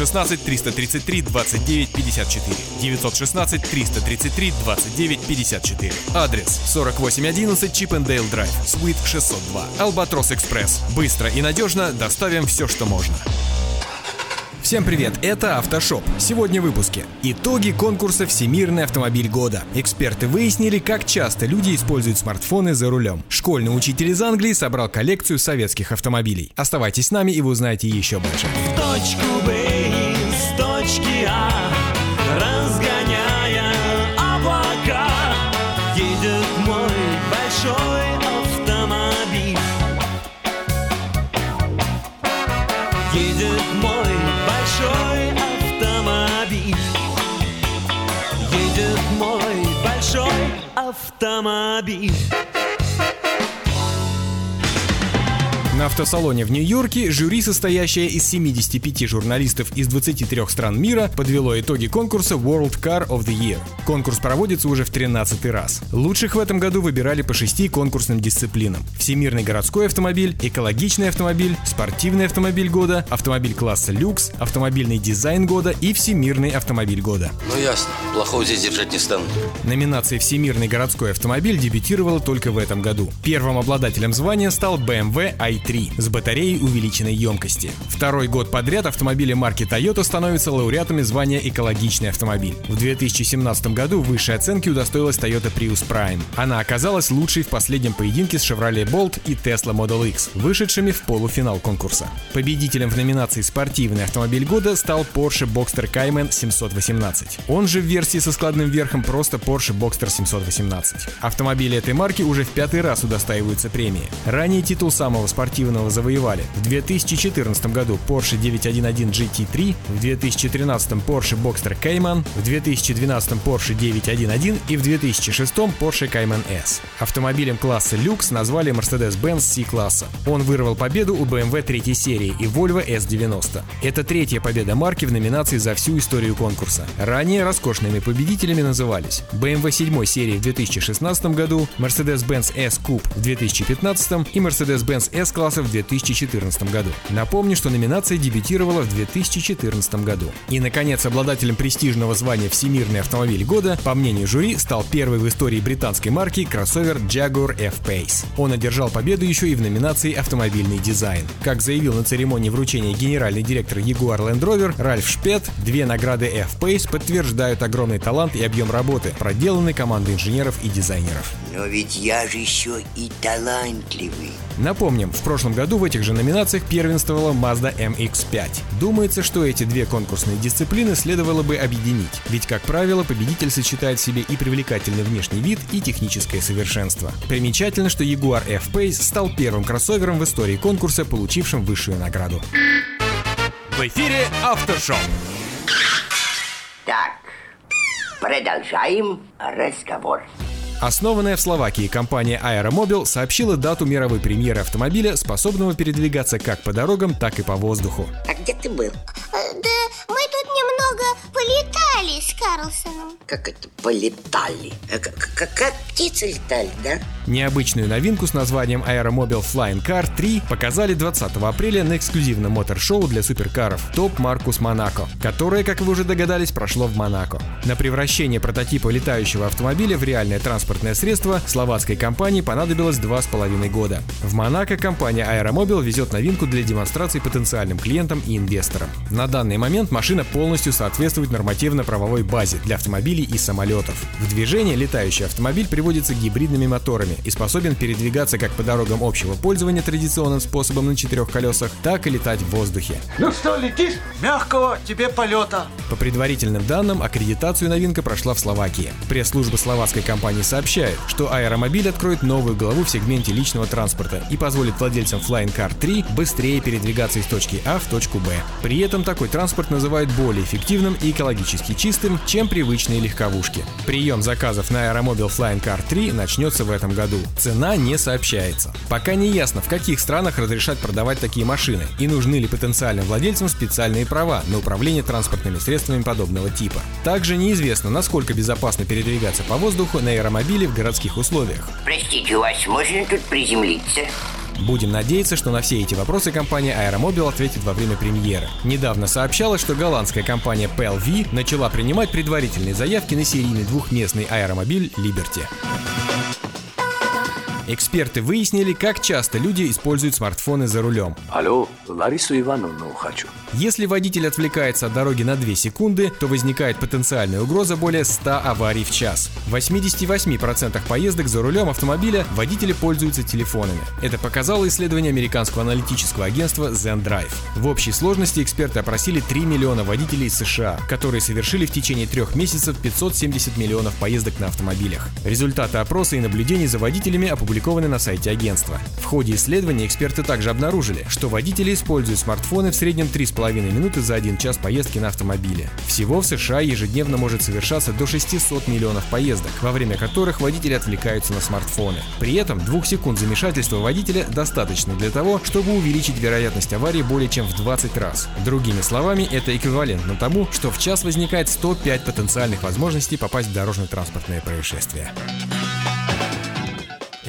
916 333 29 54. 916 333 29 54. Адрес 4811 Чипендейл Драйв, Суит 602. Албатрос Экспресс. Быстро и надежно доставим все, что можно. Всем привет, это Автошоп. Сегодня в выпуске. Итоги конкурса «Всемирный автомобиль года». Эксперты выяснили, как часто люди используют смартфоны за рулем. Школьный учитель из Англии собрал коллекцию советских автомобилей. Оставайтесь с нами и вы узнаете еще больше. В точку Б из точки А Разгоняя облака. Едет мой большой автомобиль. Едет мой большой автомобиль. Едет мой большой автомобиль На автосалоне в Нью-Йорке жюри, состоящее из 75 журналистов из 23 стран мира, подвело итоги конкурса World Car of the Year. Конкурс проводится уже в 13 раз. Лучших в этом году выбирали по шести конкурсным дисциплинам. Всемирный городской автомобиль, экологичный автомобиль, спортивный автомобиль года, автомобиль класса люкс, автомобильный дизайн года и всемирный автомобиль года. Ну ясно, плохого здесь держать не стану. Номинация «Всемирный городской автомобиль» дебютировала только в этом году. Первым обладателем звания стал BMW i3 с батареей увеличенной емкости. Второй год подряд автомобили марки Toyota становятся лауреатами звания «Экологичный автомобиль». В 2017 году высшей оценки удостоилась Toyota Prius Prime. Она оказалась лучшей в последнем поединке с Chevrolet Bolt и Tesla Model X, вышедшими в полуфинал конкурса. Победителем в номинации «Спортивный автомобиль года» стал Porsche Boxster Cayman 718. Он же в версии со складным верхом просто Porsche Boxster 718. Автомобили этой марки уже в пятый раз удостаиваются премии. Ранее титул самого спортивного завоевали. В 2014 году Porsche 911 GT3, в 2013 Porsche Boxster Cayman, в 2012 Porsche 911 и в 2006 Porsche Cayman S. Автомобилем класса люкс назвали Mercedes-Benz C-класса. Он вырвал победу у BMW третьей серии и Volvo S90. Это третья победа марки в номинации за всю историю конкурса. Ранее роскошными победителями назывались BMW 7 серии в 2016 году, Mercedes-Benz S-Coupe в 2015 и Mercedes-Benz S-класса в 2014 году. Напомню, что номинация дебютировала в 2014 году. И, наконец, обладателем престижного звания «Всемирный автомобиль года», по мнению жюри, стал первый в истории британской марки кроссовер Jaguar F-Pace. Он одержал победу еще и в номинации «Автомобильный дизайн». Как заявил на церемонии вручения генеральный директор Jaguar Land Rover Ральф Шпет, две награды F-Pace подтверждают огромный талант и объем работы, проделанный командой инженеров и дизайнеров. Но ведь я же еще и талантливый. Напомним, в прошлом году в этих же номинациях первенствовала Mazda MX-5. Думается, что эти две конкурсные дисциплины следовало бы объединить, ведь, как правило, победитель сочетает в себе и привлекательный внешний вид, и техническое совершенство. Примечательно, что Jaguar F-Pace стал первым кроссовером в истории конкурса, получившим высшую награду. В эфире Автошоп. Так, продолжаем разговор. Основанная в Словакии компания Aeromobil сообщила дату мировой премьеры автомобиля, способного передвигаться как по дорогам, так и по воздуху. А где ты был? Да мы тут немного полетали с Карлсоном. Как это полетали? А как, как, как птицы летали, да? Необычную новинку с названием Aeromobil Flying Car 3 показали 20 апреля на эксклюзивном мотор-шоу для суперкаров Топ Маркус Монако, которое, как вы уже догадались, прошло в Монако. На превращение прототипа летающего автомобиля в реальное транспортное средство словацкой компании понадобилось два с половиной года. В Монако компания Aeromobil везет новинку для демонстрации потенциальным клиентам и инвесторам. На данный момент машина полностью соответствует нормативно-правовой базе для автомобилей и самолетов. В движение летающий автомобиль приводится гибридными моторами и способен передвигаться как по дорогам общего пользования традиционным способом на четырех колесах, так и летать в воздухе. Ну что, летишь? Мягкого тебе полета. По предварительным данным, аккредитацию новинка прошла в Словакии. Пресс-служба словацкой компании сообщает, что аэромобиль откроет новую главу в сегменте личного транспорта и позволит владельцам Flying Car 3 быстрее передвигаться из точки А в точку Б. При этом такой транспорт называют более эффективным и экологически чистым, чем привычные легковушки. Прием заказов на аэромобиль Flying Car 3 начнется в этом году. Цена не сообщается. Пока не ясно, в каких странах разрешат продавать такие машины и нужны ли потенциальным владельцам специальные права на управление транспортными средствами подобного типа. Также неизвестно, насколько безопасно передвигаться по воздуху на аэромобиле в городских условиях. Простите, у вас можно тут приземлиться? Будем надеяться, что на все эти вопросы компания Aeromobile ответит во время премьеры. Недавно сообщалось, что голландская компания PLV начала принимать предварительные заявки на серийный двухместный аэромобиль Liberty. Эксперты выяснили, как часто люди используют смартфоны за рулем. Алло, Ларису Ивановну хочу. Если водитель отвлекается от дороги на 2 секунды, то возникает потенциальная угроза более 100 аварий в час. В 88% поездок за рулем автомобиля водители пользуются телефонами. Это показало исследование американского аналитического агентства Zendrive. В общей сложности эксперты опросили 3 миллиона водителей из США, которые совершили в течение трех месяцев 570 миллионов поездок на автомобилях. Результаты опроса и наблюдений за водителями опубликованы на сайте агентства. В ходе исследования эксперты также обнаружили, что водители используют смартфоны в среднем 3,5 минуты за один час поездки на автомобиле. Всего в США ежедневно может совершаться до 600 миллионов поездок, во время которых водители отвлекаются на смартфоны. При этом двух секунд замешательства водителя достаточно для того, чтобы увеличить вероятность аварии более чем в 20 раз. Другими словами, это эквивалентно тому, что в час возникает 105 потенциальных возможностей попасть в дорожно-транспортное происшествие.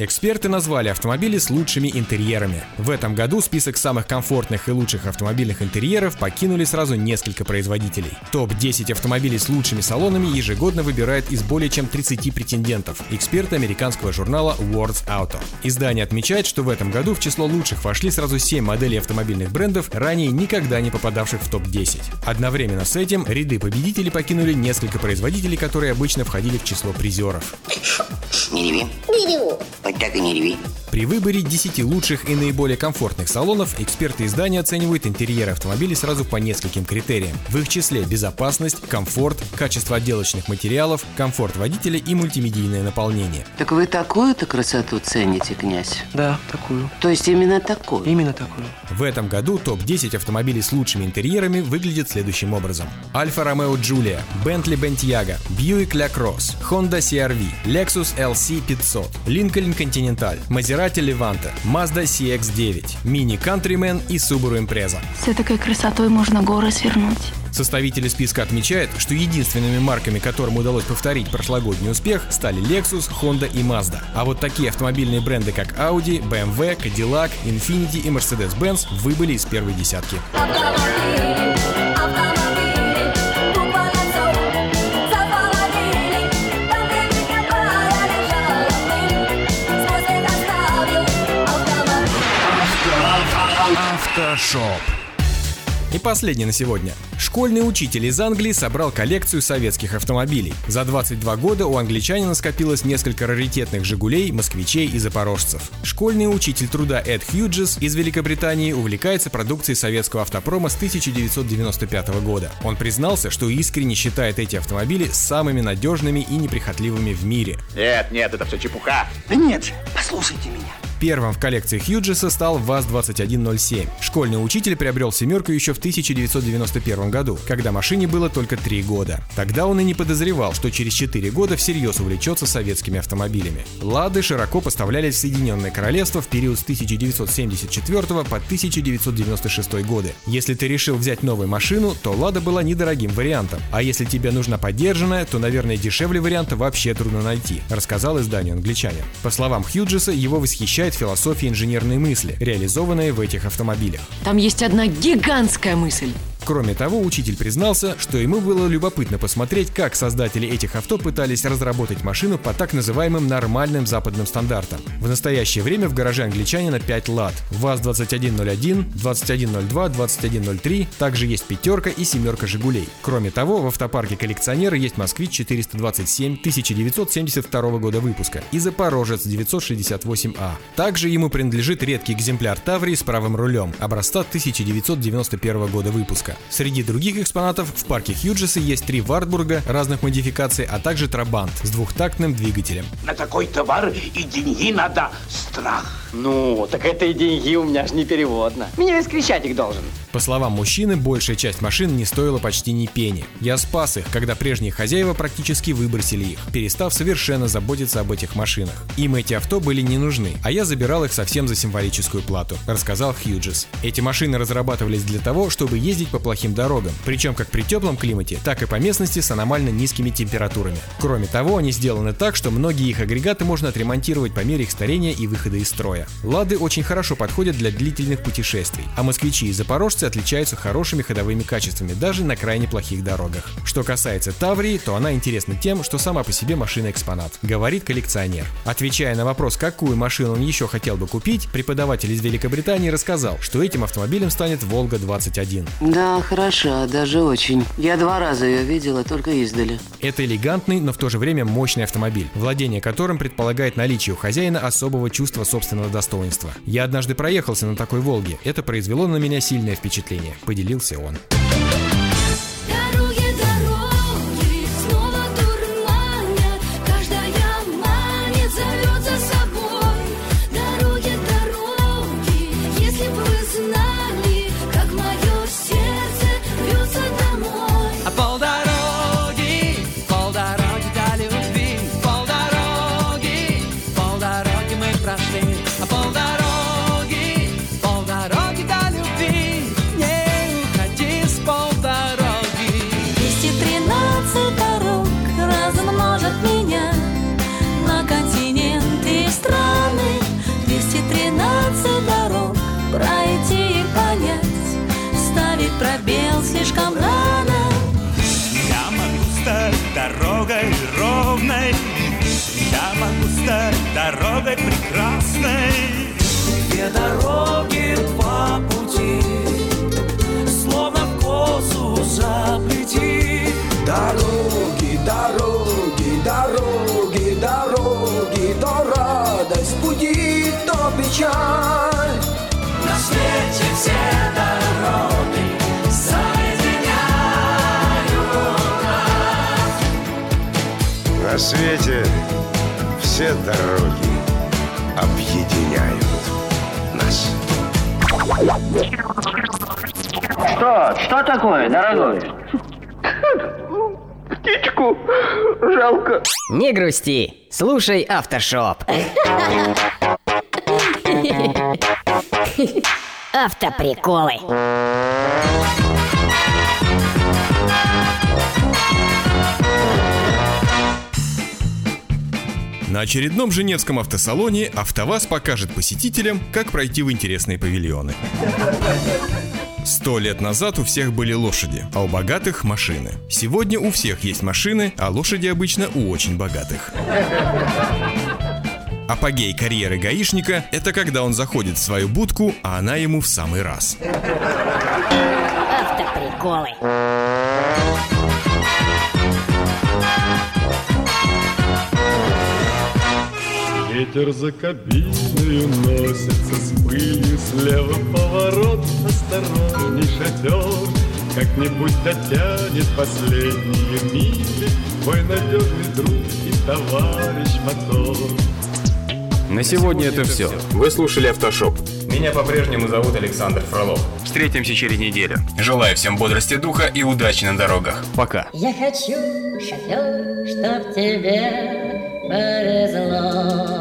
Эксперты назвали автомобили с лучшими интерьерами. В этом году список самых комфортных и лучших автомобильных интерьеров покинули сразу несколько производителей. Топ-10 автомобилей с лучшими салонами ежегодно выбирает из более чем 30 претендентов, эксперты американского журнала Words Auto. Издание отмечает, что в этом году в число лучших вошли сразу 7 моделей автомобильных брендов, ранее никогда не попадавших в топ-10. Одновременно с этим ряды победителей покинули несколько производителей, которые обычно входили в число призеров. Не реви. Не реву. Вот так и не реви. При выборе 10 лучших и наиболее комфортных салонов эксперты издания оценивают интерьеры автомобилей сразу по нескольким критериям. В их числе безопасность, комфорт, качество отделочных материалов, комфорт водителя и мультимедийное наполнение. Так вы такую-то красоту цените, князь? Да, такую. То есть именно такую? Именно такую. В этом году топ-10 автомобилей с лучшими интерьерами выглядит следующим образом. Альфа Ромео Giulia, Bentley Bentayga, Buick LaCrosse, Honda CR-V, Lexus LC 500, Lincoln Continental, Maserati Levante, Mazda CX-9, Mini Countryman и Subaru Impreza. С такой красотой можно горы свернуть. Составители списка отмечают, что единственными марками, которым удалось повторить прошлогодний успех, стали Lexus, Honda и Mazda. А вот такие автомобильные бренды, как Audi, BMW, Cadillac, Infiniti и Mercedes-Benz выбыли из первой десятки. Автошоп. И последний на сегодня. Школьный учитель из Англии собрал коллекцию советских автомобилей. За 22 года у англичанина скопилось несколько раритетных «Жигулей», «Москвичей» и «Запорожцев». Школьный учитель труда Эд Хьюджес из Великобритании увлекается продукцией советского автопрома с 1995 года. Он признался, что искренне считает эти автомобили самыми надежными и неприхотливыми в мире. Нет, нет, это все чепуха. Да нет, послушайте меня. Первым в коллекции Хьюджеса стал ВАЗ-2107. Школьный учитель приобрел семерку еще в 1991 году, когда машине было только 3 года. Тогда он и не подозревал, что через 4 года всерьез увлечется советскими автомобилями. «Лады» широко поставлялись в Соединенное Королевство в период с 1974 по 1996 годы. Если ты решил взять новую машину, то «Лада» была недорогим вариантом. А если тебе нужна поддержанная, то, наверное, дешевле варианта вообще трудно найти, рассказал изданию англичанин. По словам Хьюджеса, его восхищает философия инженерной мысли, реализованная в этих автомобилях. Там есть одна гигантская мысль. Кроме того, учитель признался, что ему было любопытно посмотреть, как создатели этих авто пытались разработать машину по так называемым нормальным западным стандартам. В настоящее время в гараже англичанина 5 лад. ВАЗ-2101, 2102, 2103, также есть пятерка и семерка «Жигулей». Кроме того, в автопарке коллекционера есть «Москвич-427» 1972 года выпуска и «Запорожец» 968А. Также ему принадлежит редкий экземпляр «Таврии» с правым рулем, образца 1991 года выпуска. Среди других экспонатов в парке Хьюджеса есть три Вартбурга разных модификаций, а также Трабант с двухтактным двигателем. На такой товар и деньги надо страх. Ну, так это и деньги у меня ж не переводно. Меня весь кричатик должен. По словам мужчины, большая часть машин не стоила почти ни пени. Я спас их, когда прежние хозяева практически выбросили их, перестав совершенно заботиться об этих машинах. Им эти авто были не нужны, а я забирал их совсем за символическую плату, рассказал Хьюджес. Эти машины разрабатывались для того, чтобы ездить по плохим дорогам, причем как при теплом климате, так и по местности с аномально низкими температурами. Кроме того, они сделаны так, что многие их агрегаты можно отремонтировать по мере их старения и выхода из строя. Лады очень хорошо подходят для длительных путешествий, а москвичи и запорожцы отличаются хорошими ходовыми качествами даже на крайне плохих дорогах. Что касается Таврии, то она интересна тем, что сама по себе машина экспонат, говорит коллекционер. Отвечая на вопрос, какую машину он еще хотел бы купить, преподаватель из Великобритании рассказал, что этим автомобилем станет Волга-21. Да, хороша, даже очень. Я два раза ее видела, только издали. Это элегантный, но в то же время мощный автомобиль, владение которым предполагает наличие у хозяина особого чувства собственного достоинства. Я однажды проехался на такой Волге, это произвело на меня сильное впечатление, поделился он. Дорогой прекрасной Две дороги, два пути, словно в косу заплети. Дороги, дороги, дороги, дороги, то радость пути, то печаль. На свете все дороги соединяют нас. На свете все дороги Что? Что такое, дорогой? Птичку жалко. Не грусти, слушай Автошоп. Автоприколы. На очередном Женевском автосалоне АвтоВАЗ покажет посетителям, как пройти в интересные павильоны. Сто лет назад у всех были лошади, а у богатых – машины. Сегодня у всех есть машины, а лошади обычно у очень богатых. Апогей карьеры гаишника – это когда он заходит в свою будку, а она ему в самый раз. Автоприколы. Ветер за кабиною носится с пылью Слева поворот, осторожней шатер Как-нибудь дотянет последние мили Твой надежный друг и товарищ мотор На сегодня это все. Вы слушали Автошоп. Меня по-прежнему зовут Александр Фролов. Встретимся через неделю. Желаю всем бодрости духа и удачи на дорогах. Пока. Я хочу, шофер, чтоб тебе повезло.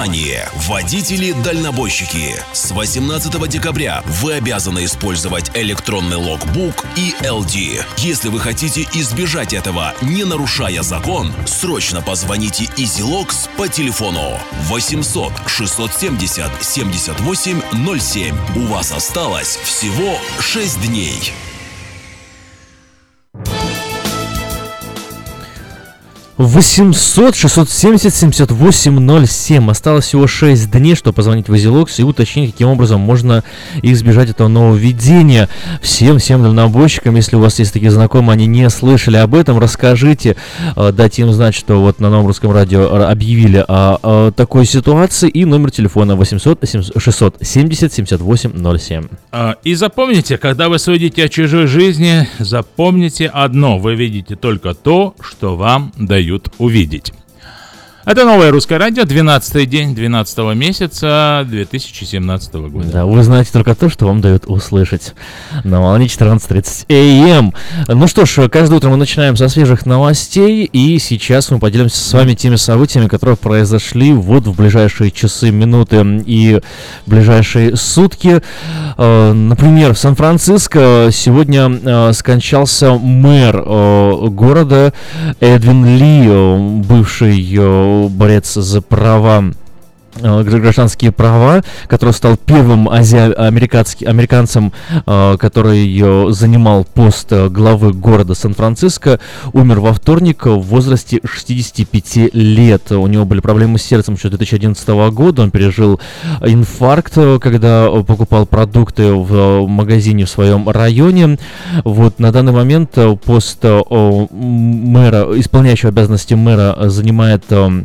Внимание! Водители-дальнобойщики! С 18 декабря вы обязаны использовать электронный логбук и LD. Если вы хотите избежать этого, не нарушая закон, срочно позвоните EasyLogs по телефону 800 670 7807. У вас осталось всего 6 дней. Восемьсот шестьсот семьдесят семьдесят восемь ноль семь. Осталось всего 6 дней, чтобы позвонить в Изилокс и уточнить, каким образом можно избежать этого нововведения. Всем, всем дальнобойщикам, если у вас есть такие знакомые, они не слышали об этом, расскажите, э, дайте им знать, что вот на новом русском радио объявили о, о такой ситуации и номер телефона 800 670 78 07. И запомните, когда вы судите о чужой жизни, запомните одно, вы видите только то, что вам дают увидеть. Это новое русское радио, 12 день 12 месяца 2017 года. Да, вы знаете только то, что вам дают услышать. На волне 14.30 АМ. Ну что ж, каждое утро мы начинаем со свежих новостей, и сейчас мы поделимся с вами теми событиями, которые произошли вот в ближайшие часы, минуты и ближайшие сутки. Э, Например, в Сан-Франциско сегодня э, скончался мэр э, города Эдвин Ли, бывший борец за права гражданские права, который стал первым ази- американцем, э, который э, занимал пост э, главы города Сан-Франциско, умер во вторник в возрасте 65 лет. У него были проблемы с сердцем еще 2011 года. Он пережил инфаркт, э, когда э, покупал продукты в э, магазине в своем районе. Вот на данный момент э, пост э, мэра, исполняющего обязанности мэра, э, занимает э,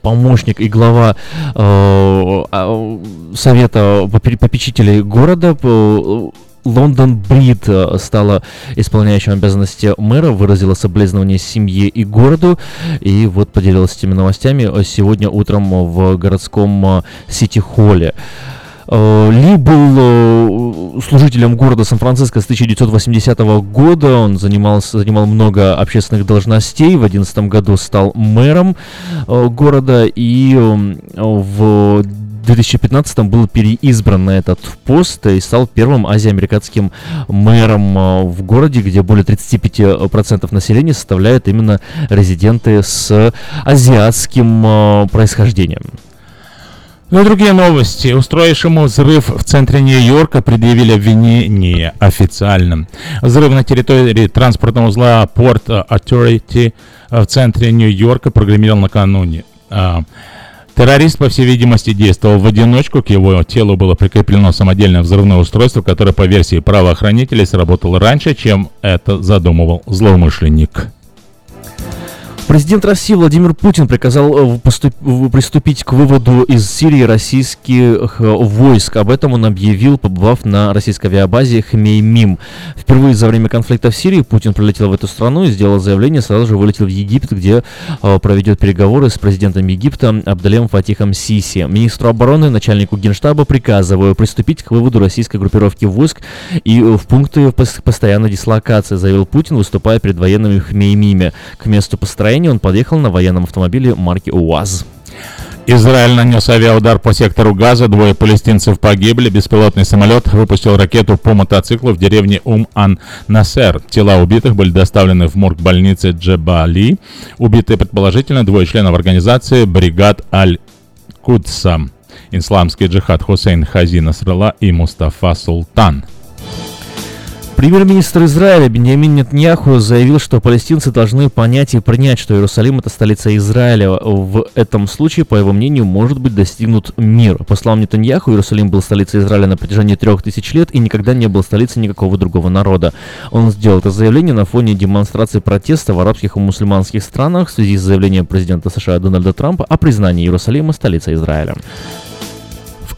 помощник и глава э, а, совета попе- попечителей города э, Лондон Брид э, стала исполняющим обязанности мэра, выразила соболезнования семье и городу, и вот поделилась этими новостями сегодня утром в городском э, Сити-холле. Э, Ли был э, служителем города Сан-Франциско с 1980 года. Он занимался, занимал много общественных должностей. В 2011 году стал мэром э, города и э, в 2015 был переизбран на этот пост и стал первым азиамериканским мэром э, в городе, где более 35% населения составляют именно резиденты с азиатским э, происхождением. Ну и другие новости. Устроившему взрыв в центре Нью-Йорка предъявили обвинение официально. Взрыв на территории транспортного узла Port Authority в центре Нью-Йорка прогремел накануне. А, Террорист, по всей видимости, действовал в одиночку. К его телу было прикреплено самодельное взрывное устройство, которое, по версии правоохранителей, сработало раньше, чем это задумывал злоумышленник. Президент России Владимир Путин приказал э, приступить к выводу из Сирии российских э, войск. Об этом он объявил, побывав на российской авиабазе Хмеймим. Впервые за время конфликта в Сирии Путин прилетел в эту страну и сделал заявление, сразу же вылетел в Египет, где э, проведет переговоры с президентом Египта Абдалем Фатихом Сиси. Министру обороны, начальнику генштаба приказываю приступить к выводу российской группировки войск и в пункты пос- постоянной дислокации, заявил Путин, выступая перед военными в Хмеймиме. К месту построения он подъехал на военном автомобиле марки УАЗ. Израиль нанес авиаудар по сектору Газа, двое палестинцев погибли, беспилотный самолет выпустил ракету по мотоциклу в деревне Ум-Ан-Насер. Тела убитых были доставлены в морг больницы Джебали. Убиты, предположительно, двое членов организации «Бригад Аль-Кудса». Исламский джихад Хусейн Хази Насралла и Мустафа Султан. Премьер-министр Израиля Беньямин Нетньяху заявил, что палестинцы должны понять и принять, что Иерусалим это столица Израиля. В этом случае, по его мнению, может быть достигнут мир. По словам Нетаньяху, Иерусалим был столицей Израиля на протяжении трех тысяч лет и никогда не был столицей никакого другого народа. Он сделал это заявление на фоне демонстрации протеста в арабских и мусульманских странах в связи с заявлением президента США Дональда Трампа о признании Иерусалима столицей Израиля.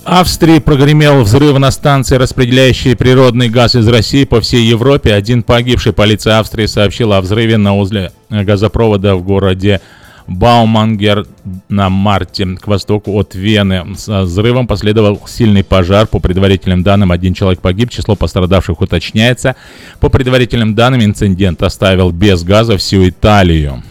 Австрии прогремел взрыв на станции, распределяющей природный газ из России по всей Европе. Один погибший. Полиция Австрии сообщила о взрыве на узле газопровода в городе Баумангер на марте к востоку от Вены. С взрывом последовал сильный пожар. По предварительным данным, один человек погиб. Число пострадавших уточняется. По предварительным данным, инцидент оставил без газа всю Италию.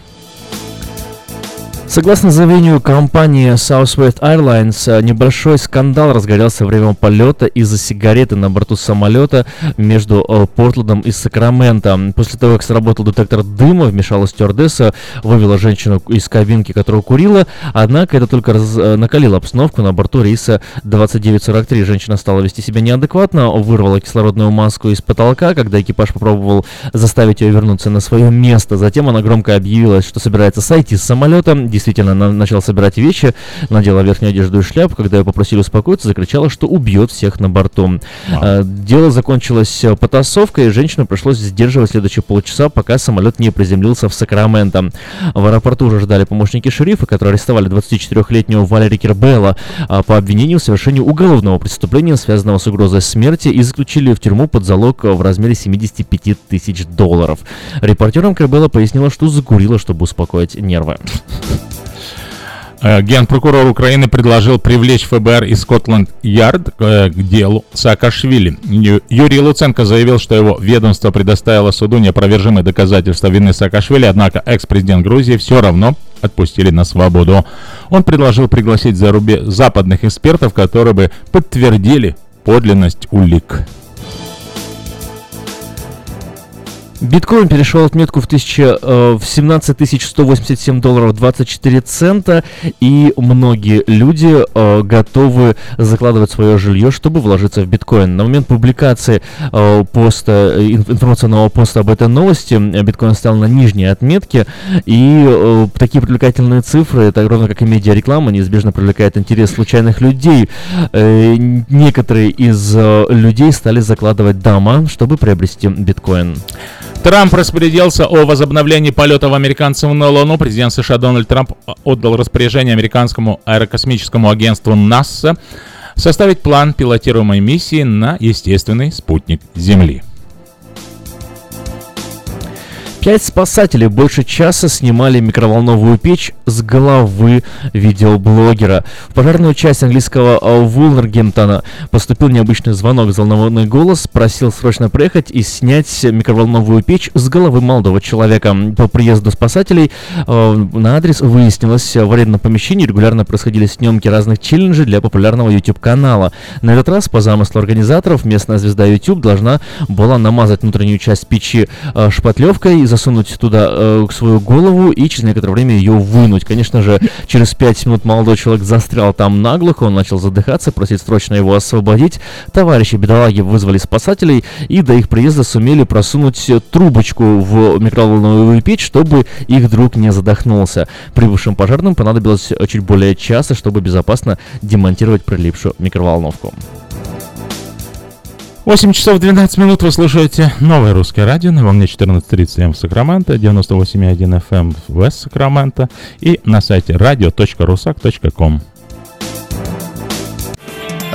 Согласно заявлению компании Southwest Airlines, э, небольшой скандал разгорелся во время полета из-за сигареты на борту самолета между э, Портландом и Сакраменто. После того, как сработал детектор дыма, вмешалась стюардесса, вывела женщину из кабинки, которая курила, однако это только раз- э, накалило обстановку на борту рейса 2943. Женщина стала вести себя неадекватно, вырвала кислородную маску из потолка, когда экипаж попробовал заставить ее вернуться на свое место. Затем она громко объявила, что собирается сойти с самолета. Действительно, она начала собирать вещи, надела верхнюю одежду и шляпу. Когда ее попросили успокоиться, закричала, что убьет всех на борту. А, Дело закончилось э, потасовкой, и женщину пришлось сдерживать следующие полчаса, пока самолет не приземлился в Сакраменто. В аэропорту уже ждали помощники шерифа, которые арестовали 24-летнего Валери Кирбелла а, по обвинению в совершении уголовного преступления, связанного с угрозой смерти, и заключили в тюрьму под залог э, в размере 75 тысяч долларов. Репортерам Кирбелла пояснила, что закурила, чтобы успокоить нервы. Э, Генпрокурор Украины предложил привлечь ФБР и Скотланд-Ярд э, к делу Саакашвили. Юрий Луценко заявил, что его ведомство предоставило суду неопровержимые доказательства вины Саакашвили, однако экс-президент Грузии все равно отпустили на свободу. Он предложил пригласить за рубе западных экспертов, которые бы подтвердили подлинность улик. Биткоин перешел отметку в, 1000, э, в 17 187 долларов 24 цента, и многие люди э, готовы закладывать свое жилье, чтобы вложиться в биткоин. На момент публикации э, поста, э, ин- информационного поста об этой новости, э, биткоин стал на нижней отметке, и э, такие привлекательные цифры, это ровно как и медиареклама, неизбежно привлекает интерес случайных людей. Э, некоторые из э, людей стали закладывать дома, чтобы приобрести биткоин. Трамп распорядился о возобновлении полетов американцев на Луну. Президент США Дональд Трамп отдал распоряжение американскому аэрокосмическому агентству НАСА составить план пилотируемой миссии на естественный спутник Земли. Пять спасателей больше часа снимали микроволновую печь с головы видеоблогера. В пожарную часть английского э, Вулнергемптона поступил необычный звонок. Взволнованный голос просил срочно приехать и снять микроволновую печь с головы молодого человека. По приезду спасателей э, на адрес выяснилось, в арендном помещении регулярно происходили съемки разных челленджей для популярного YouTube-канала. На этот раз, по замыслу организаторов, местная звезда YouTube должна была намазать внутреннюю часть печи э, шпатлевкой засунуть туда э, свою голову и через некоторое время ее вынуть. Конечно же, через 5 минут молодой человек застрял там наглухо, он начал задыхаться, просить срочно его освободить. Товарищи бедолаги вызвали спасателей и до их приезда сумели просунуть трубочку в микроволновую печь, чтобы их друг не задохнулся. Прибывшим пожарным понадобилось чуть более часа, чтобы безопасно демонтировать прилипшую микроволновку. 8 часов 12 минут вы слушаете новое русское радио на волне 14.30 М в Сакраменто, 98.1 FM в Вест Сакраменто и на сайте radio.rusak.com.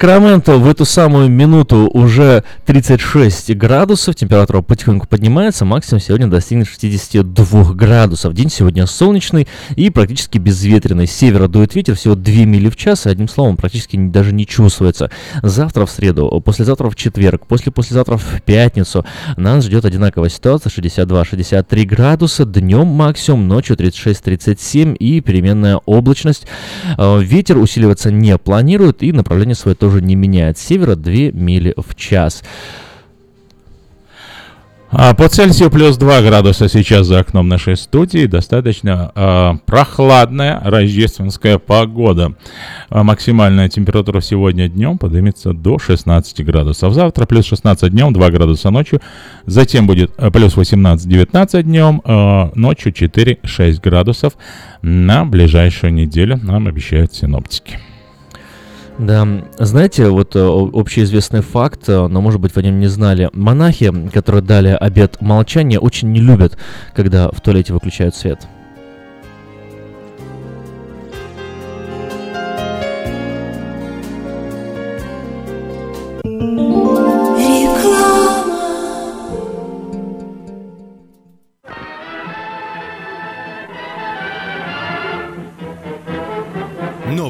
Сакраменто в эту самую минуту уже 36 градусов, температура потихоньку поднимается, максимум сегодня достигнет 62 градусов. День сегодня солнечный и практически безветренный. С севера дует ветер всего 2 мили в час, и одним словом практически даже не чувствуется. Завтра в среду, послезавтра в четверг, после-послезавтра в пятницу нас ждет одинаковая ситуация, 62-63 градуса, днем максимум, ночью 36-37 и переменная облачность. Э, ветер усиливаться не планирует и направление свое тоже не меняет. Севера 2 мили в час. А по Цельсию плюс 2 градуса сейчас за окном нашей студии. Достаточно э, прохладная рождественская погода. А максимальная температура сегодня днем поднимется до 16 градусов. Завтра плюс 16 днем, 2 градуса ночью. Затем будет плюс 18-19 днем, э, ночью 4-6 градусов. На ближайшую неделю нам обещают синоптики. Да, знаете, вот э, общеизвестный факт, э, но может быть вы о нем не знали. Монахи, которые дали обед молчания, очень не любят, когда в туалете выключают свет.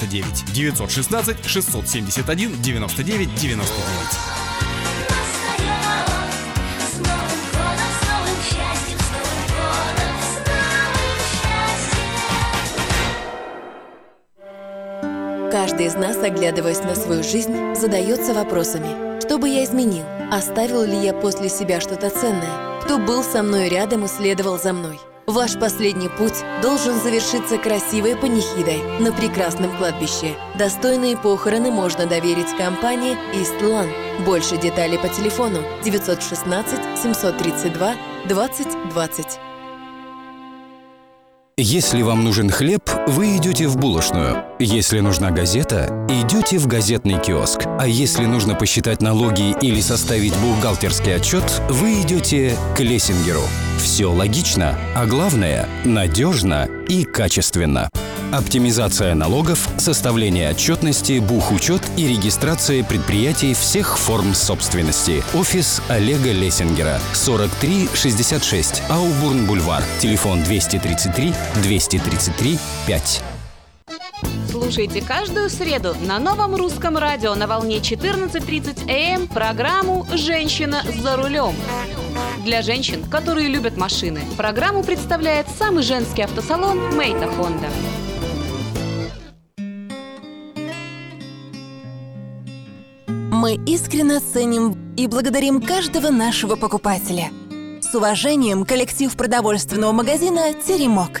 99 916 671 99 99. Каждый из нас, оглядываясь на свою жизнь, задается вопросами. Что бы я изменил? Оставил ли я после себя что-то ценное? Кто был со мной рядом и следовал за мной? Ваш последний путь должен завершиться красивой панихидой на прекрасном кладбище. Достойные похороны можно доверить компании Истлан. Больше деталей по телефону 916 732 2020. Если вам нужен хлеб, вы идете в булочную. Если нужна газета, идете в газетный киоск. А если нужно посчитать налоги или составить бухгалтерский отчет, вы идете к Лессингеру. Все логично, а главное – надежно и качественно. Оптимизация налогов, составление отчетности, бухучет и регистрация предприятий всех форм собственности. Офис Олега Лессингера. 4366 Аубурн-Бульвар. Телефон 233 233 5. Слушайте каждую среду на новом русском радио на волне 14.30 АМ эм программу «Женщина за рулем». Для женщин, которые любят машины, программу представляет самый женский автосалон «Мейта Хонда». Мы искренне ценим и благодарим каждого нашего покупателя. С уважением, коллектив продовольственного магазина «Теремок».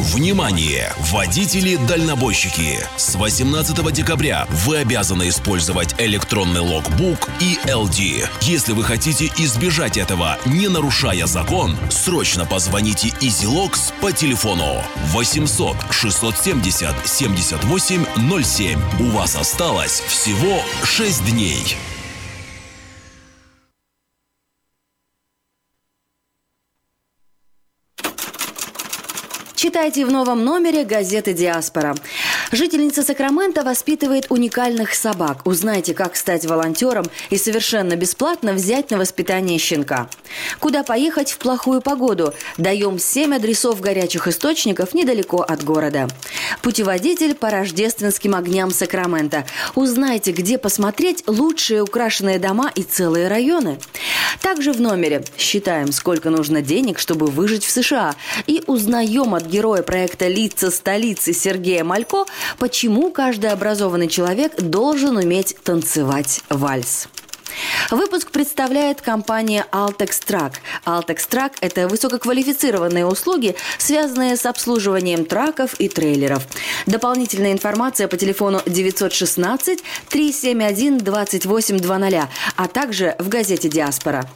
Внимание! Водители-дальнобойщики! С 18 декабря вы обязаны использовать электронный логбук и LD. Если вы хотите избежать этого, не нарушая закон, срочно позвоните EasyLogs по телефону 800 670 78 07. У вас осталось всего 6 дней. Читайте в новом номере газеты «Диаспора». Жительница Сакрамента воспитывает уникальных собак. Узнайте, как стать волонтером и совершенно бесплатно взять на воспитание щенка. Куда поехать в плохую погоду? Даем 7 адресов горячих источников недалеко от города. Путеводитель по рождественским огням Сакрамента. Узнайте, где посмотреть лучшие украшенные дома и целые районы. Также в номере считаем, сколько нужно денег, чтобы выжить в США. И узнаем от героя проекта «Лица столицы» Сергея Малько, почему каждый образованный человек должен уметь танцевать вальс. Выпуск представляет компания Altex Track. Altex Track – это высококвалифицированные услуги, связанные с обслуживанием траков и трейлеров. Дополнительная информация по телефону 916 371 2820, а также в газете «Диаспора».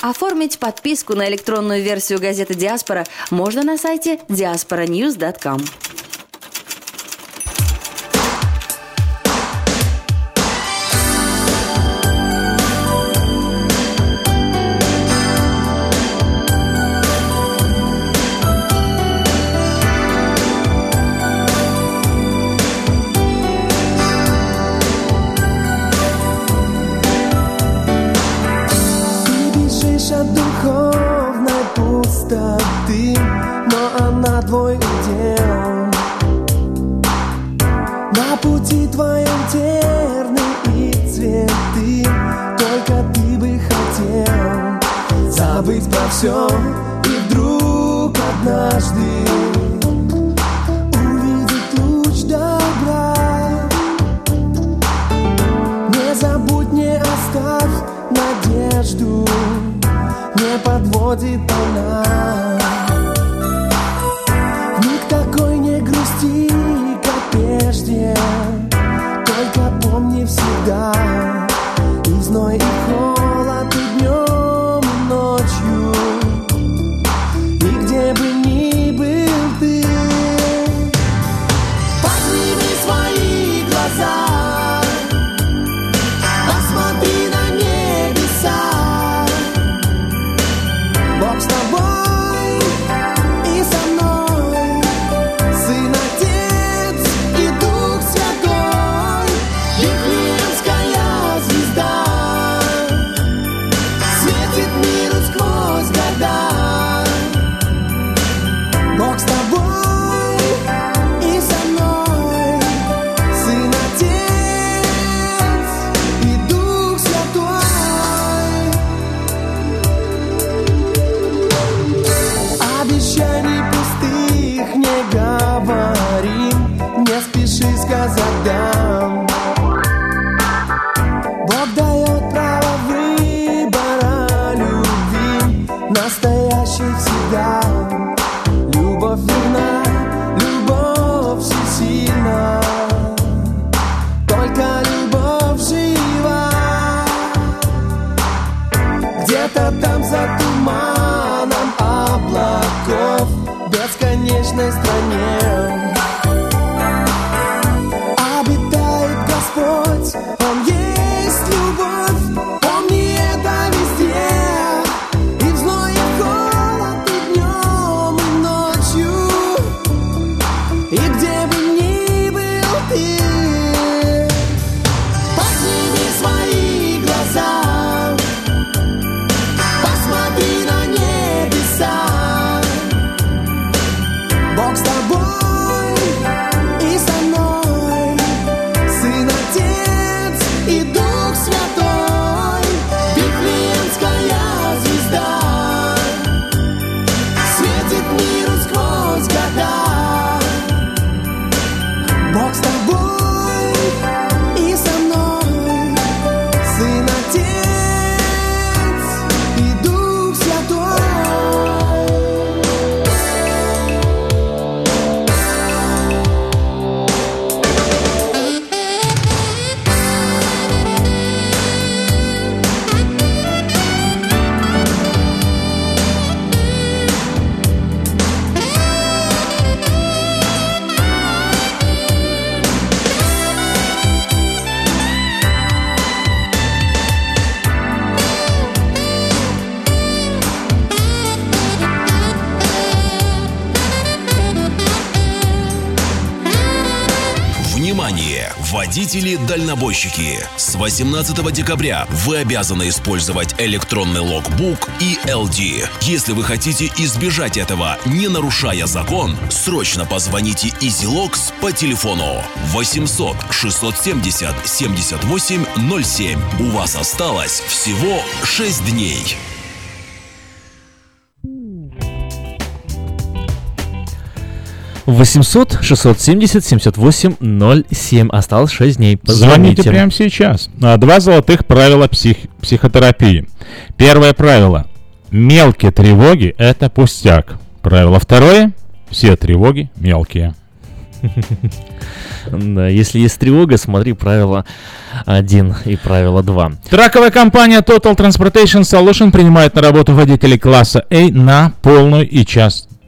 Оформить подписку на электронную версию газеты «Диаспора» можно на сайте diasporanews.com. забыть Водители-дальнобойщики. С 18 декабря вы обязаны использовать электронный логбук и LD. Если вы хотите избежать этого, не нарушая закон, срочно позвоните EasyLogs по телефону 800 670 78 07. У вас осталось всего 6 дней. 800 670 78 07. Осталось 6 дней. Звоните Позвоните. прямо сейчас. Два золотых правила псих- психотерапии. Первое правило. Мелкие тревоги – это пустяк. Правило второе. Все тревоги мелкие. (laughs) Да, если есть тревога, смотри правило 1 и правило 2. Траковая компания Total Transportation Solution принимает на работу водителей класса A на полную и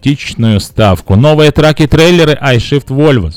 частичную ставку. Новые траки-трейлеры iShift Volvo.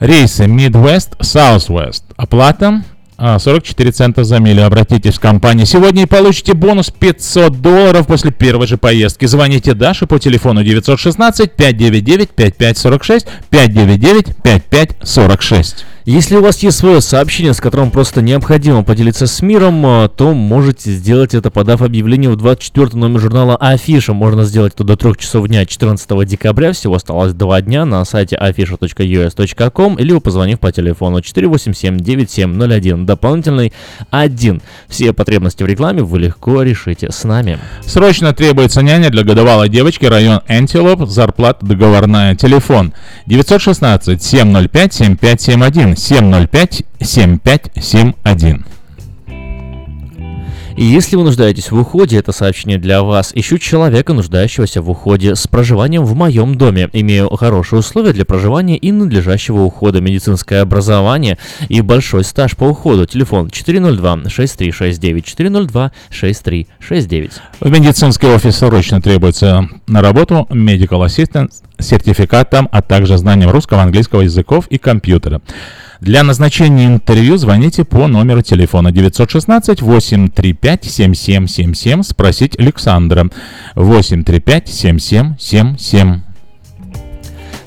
Рейсы Midwest, Southwest. Оплата а, 44 цента за милю. Обратитесь в компанию сегодня и получите бонус 500 долларов после первой же поездки. Звоните Даше по телефону 916 599 5546 599 5546. Если у вас есть свое сообщение, с которым просто необходимо поделиться с миром, э, то можете сделать это, подав объявление в 24 номер журнала Афиша. Можно сделать это до 3 часов дня 14 декабря. Всего осталось 2 дня на сайте afisha.us.com или позвонив по телефону 487-9701. Дополнительный 1. Все потребности в рекламе вы легко решите с нами. Срочно требуется няня для годовалой девочки, район Антилоп, зарплата договорная, телефон 916 705 7571 705 7571. И если вы нуждаетесь в уходе, это сообщение для вас. Ищу человека, нуждающегося в уходе с проживанием в моем доме. Имею хорошие условия для проживания и надлежащего ухода, медицинское образование и большой стаж по уходу. Телефон 402-6369, 402-6369. В медицинский офис срочно требуется на работу medical assistant с сертификатом, а также знанием русского, английского языков и компьютера. Для назначения интервью звоните по номеру телефона 916 835 7777 спросить Александра 835 7777.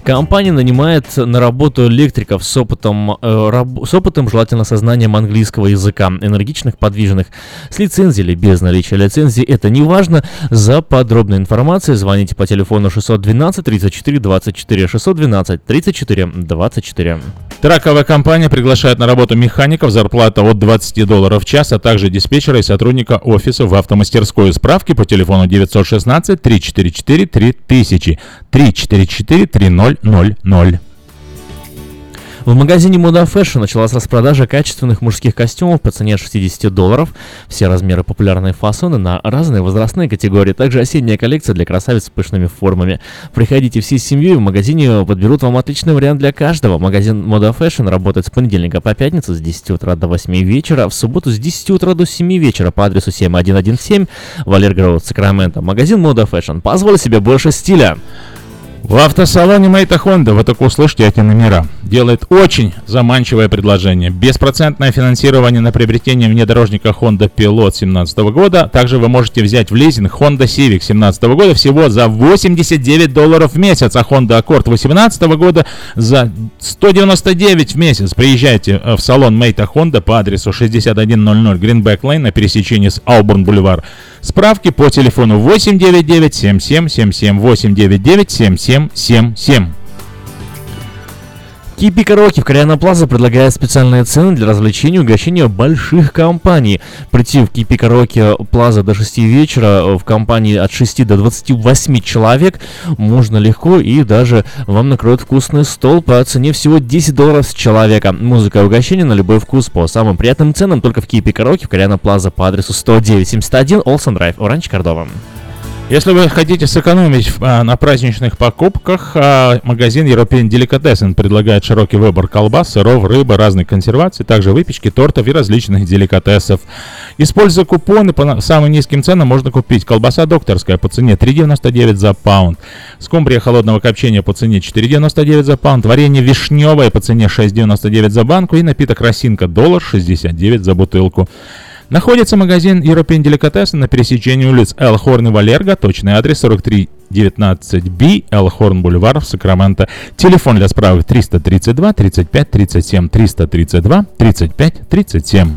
Компания нанимает на работу электриков с опытом, э, раб- с опытом, желательно со знанием английского языка, энергичных, подвижных, с лицензией или без наличия лицензии, это не важно. За подробной информацией звоните по телефону 612 34 24 612 34 24. Траковая компания приглашает на работу механиков, зарплата от 20 долларов в час, а также диспетчера и сотрудника офиса в автомастерскую. Справки по телефону 916 344 3000 344 3000. В магазине Moda Fashion началась распродажа качественных мужских костюмов по цене от 60 долларов. Все размеры популярные фасоны на разные возрастные категории. Также осенняя коллекция для красавиц с пышными формами. Приходите всей семьей, в магазине подберут вам отличный вариант для каждого. Магазин Moda Fashion работает с понедельника по пятницу с 10 утра до 8 вечера, в субботу с 10 утра до 7 вечера по адресу 7117 Валер Гроуд, Сакраменто. Магазин Moda Fashion. Позволь себе больше стиля. В автосалоне Мэйта Хонда вы только услышите эти номера. Делает очень заманчивое предложение. Беспроцентное финансирование на приобретение внедорожника Honda Pilot 2017 года. Также вы можете взять в лизинг Honda Civic 2017 года всего за 89 долларов в месяц, а Honda Accord 2018 года за 199 в месяц. Приезжайте в салон Мэйта Honda по адресу 6100 Greenback Lane на пересечении с Ауборн Бульвар. Справки по телефону 899 7777 899 7777. Кипи Караоке в Кориана Плаза предлагает специальные цены для развлечений и угощения больших компаний. Прийти в Кипи Караоке Плаза до 6 вечера в компании от 6 до 28 человек можно легко и даже вам накроют вкусный стол по цене всего 10 долларов с человека. Музыка и угощение на любой вкус по самым приятным ценам только в Кипи Караоке в Кориана Плаза по адресу 10971 Олсен Драйв, Оранж Кордова. Если вы хотите сэкономить а, на праздничных покупках, а, магазин European Delicatessen предлагает широкий выбор колбас, сыров, рыбы, разных консерваций, также выпечки, тортов и различных деликатесов. Используя купоны по самым низким ценам можно купить колбаса докторская по цене 3,99 за паунд, скумбрия холодного копчения по цене 4,99 за паунд, варенье вишневое по цене 6,99 за банку и напиток росинка доллар 69 за бутылку. Находится магазин European Delicatessen на пересечении улиц Элхорн и Валерго, точный адрес 43 19B, Элхорн Бульвар в Сакраменто. Телефон для справок 332 35 37 332 35 37.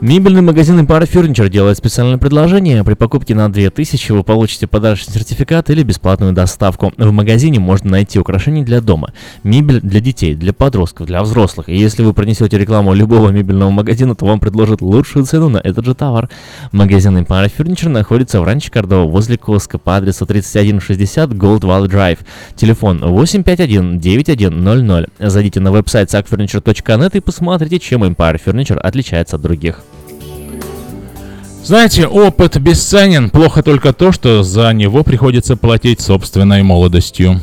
Мебельный магазин Empire Furniture делает специальное предложение. При покупке на 2000 вы получите подарочный сертификат или бесплатную доставку. В магазине можно найти украшения для дома, мебель для детей, для подростков, для взрослых. И если вы пронесете рекламу любого мебельного магазина, то вам предложат лучшую цену на этот же товар. Магазин Empire Furniture находится в Ранче Кордова возле Коска по адресу 3160 Gold Valley Drive. Телефон 851 9100. Зайдите на веб-сайт sackfurniture.net и посмотрите, чем Empire Furniture отличается от других. Знаете, опыт бесценен. Плохо только то, что за него приходится платить собственной молодостью.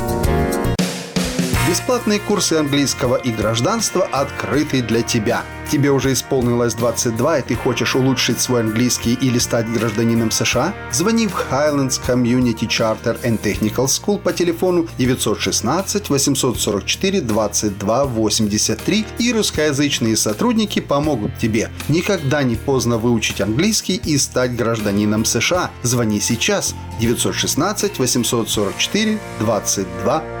Бесплатные курсы английского и гражданства открыты для тебя. Тебе уже исполнилось 22, и ты хочешь улучшить свой английский или стать гражданином США? Звони в Highlands Community Charter and Technical School по телефону 916 844 22 83 и русскоязычные сотрудники помогут тебе. Никогда не поздно выучить английский и стать гражданином США. Звони сейчас 916 844 22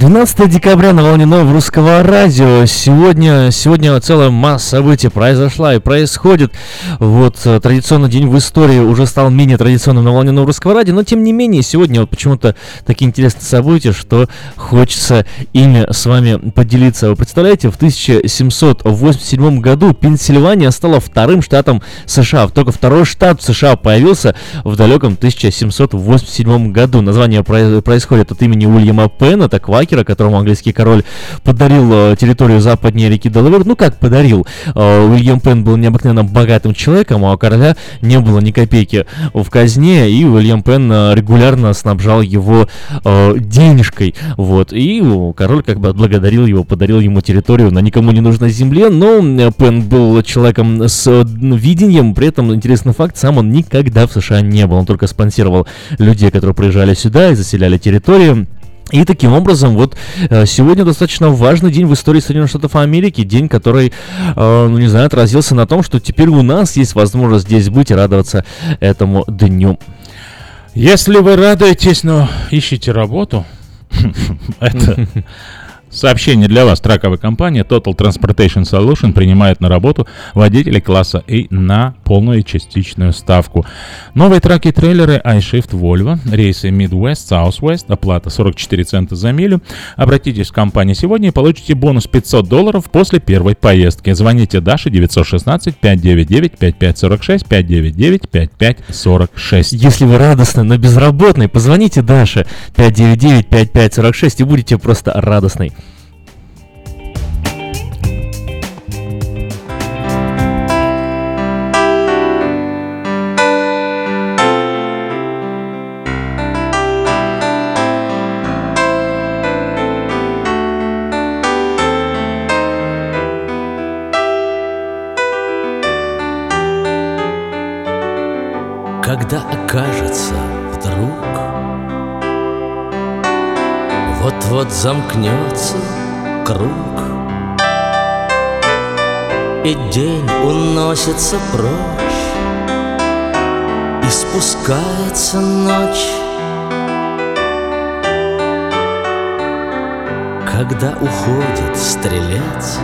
12 декабря на волне нового русского радио. Сегодня, сегодня целая масса событий произошла и происходит. Вот э, традиционный день в истории уже стал менее традиционным на волне нового русского радио, но тем не менее сегодня вот почему-то такие интересные события, что хочется ими с вами поделиться. Вы представляете, в 1787 году Пенсильвания стала вторым штатом США. Только второй штат США появился в далеком 1787 году. Название происходит от имени Уильяма Пенна, это квакер, Уокера, которому английский король подарил э, территорию западнее реки Делавер. Ну как подарил? Э, Уильям Пен был необыкновенно богатым человеком, а у короля не было ни копейки в казне, и Уильям Пен э, регулярно снабжал его денежкой. Вот. И король как бы отблагодарил его, подарил ему территорию на никому не нужной земле, но Пен был человеком с видением, при этом интересный факт, сам он никогда в США не был, он только спонсировал людей, которые приезжали сюда и заселяли территорию. И таким образом, вот э, сегодня достаточно важный день в истории Соединенных Штатов Америки, день, который, э, ну не знаю, отразился на том, что теперь у нас есть возможность здесь быть и радоваться этому дню. Если вы радуетесь, но ищете работу, (laughs) это сообщение для вас. Траковая компания Total Transportation Solution принимает на работу водителей класса A на полную и частичную ставку. Новые траки и трейлеры iShift Volvo, рейсы Midwest, Southwest, оплата 44 цента за милю. Обратитесь в компанию сегодня и получите бонус 500 долларов после первой поездки. Звоните Даше 916 599 5546 599 5546. Если вы радостны, но безработный, позвоните Даше 599-5546 и будете просто радостной. Замкнется круг. И день уносится прочь И спускается ночь. Когда уходит стрелец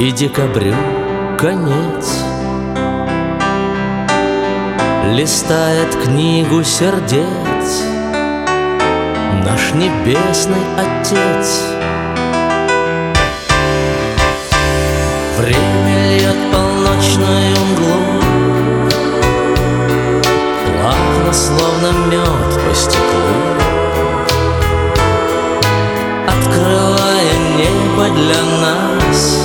И декабрю конец. Листает книгу сердец Наш небесный Отец. Время льет полночную мглу Плавно, словно мед по стеклу. Открывая небо для нас.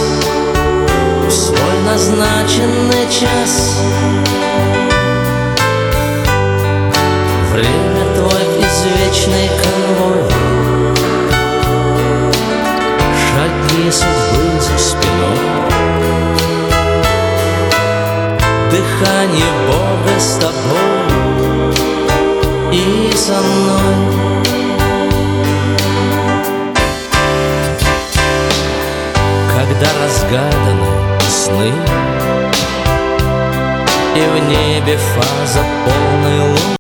В свой назначенный час извечный конвой. Шаги судьбы за спиной. Дыхание Бога с тобой И со мной. Когда разгаданы сны И в небе фаза полной луны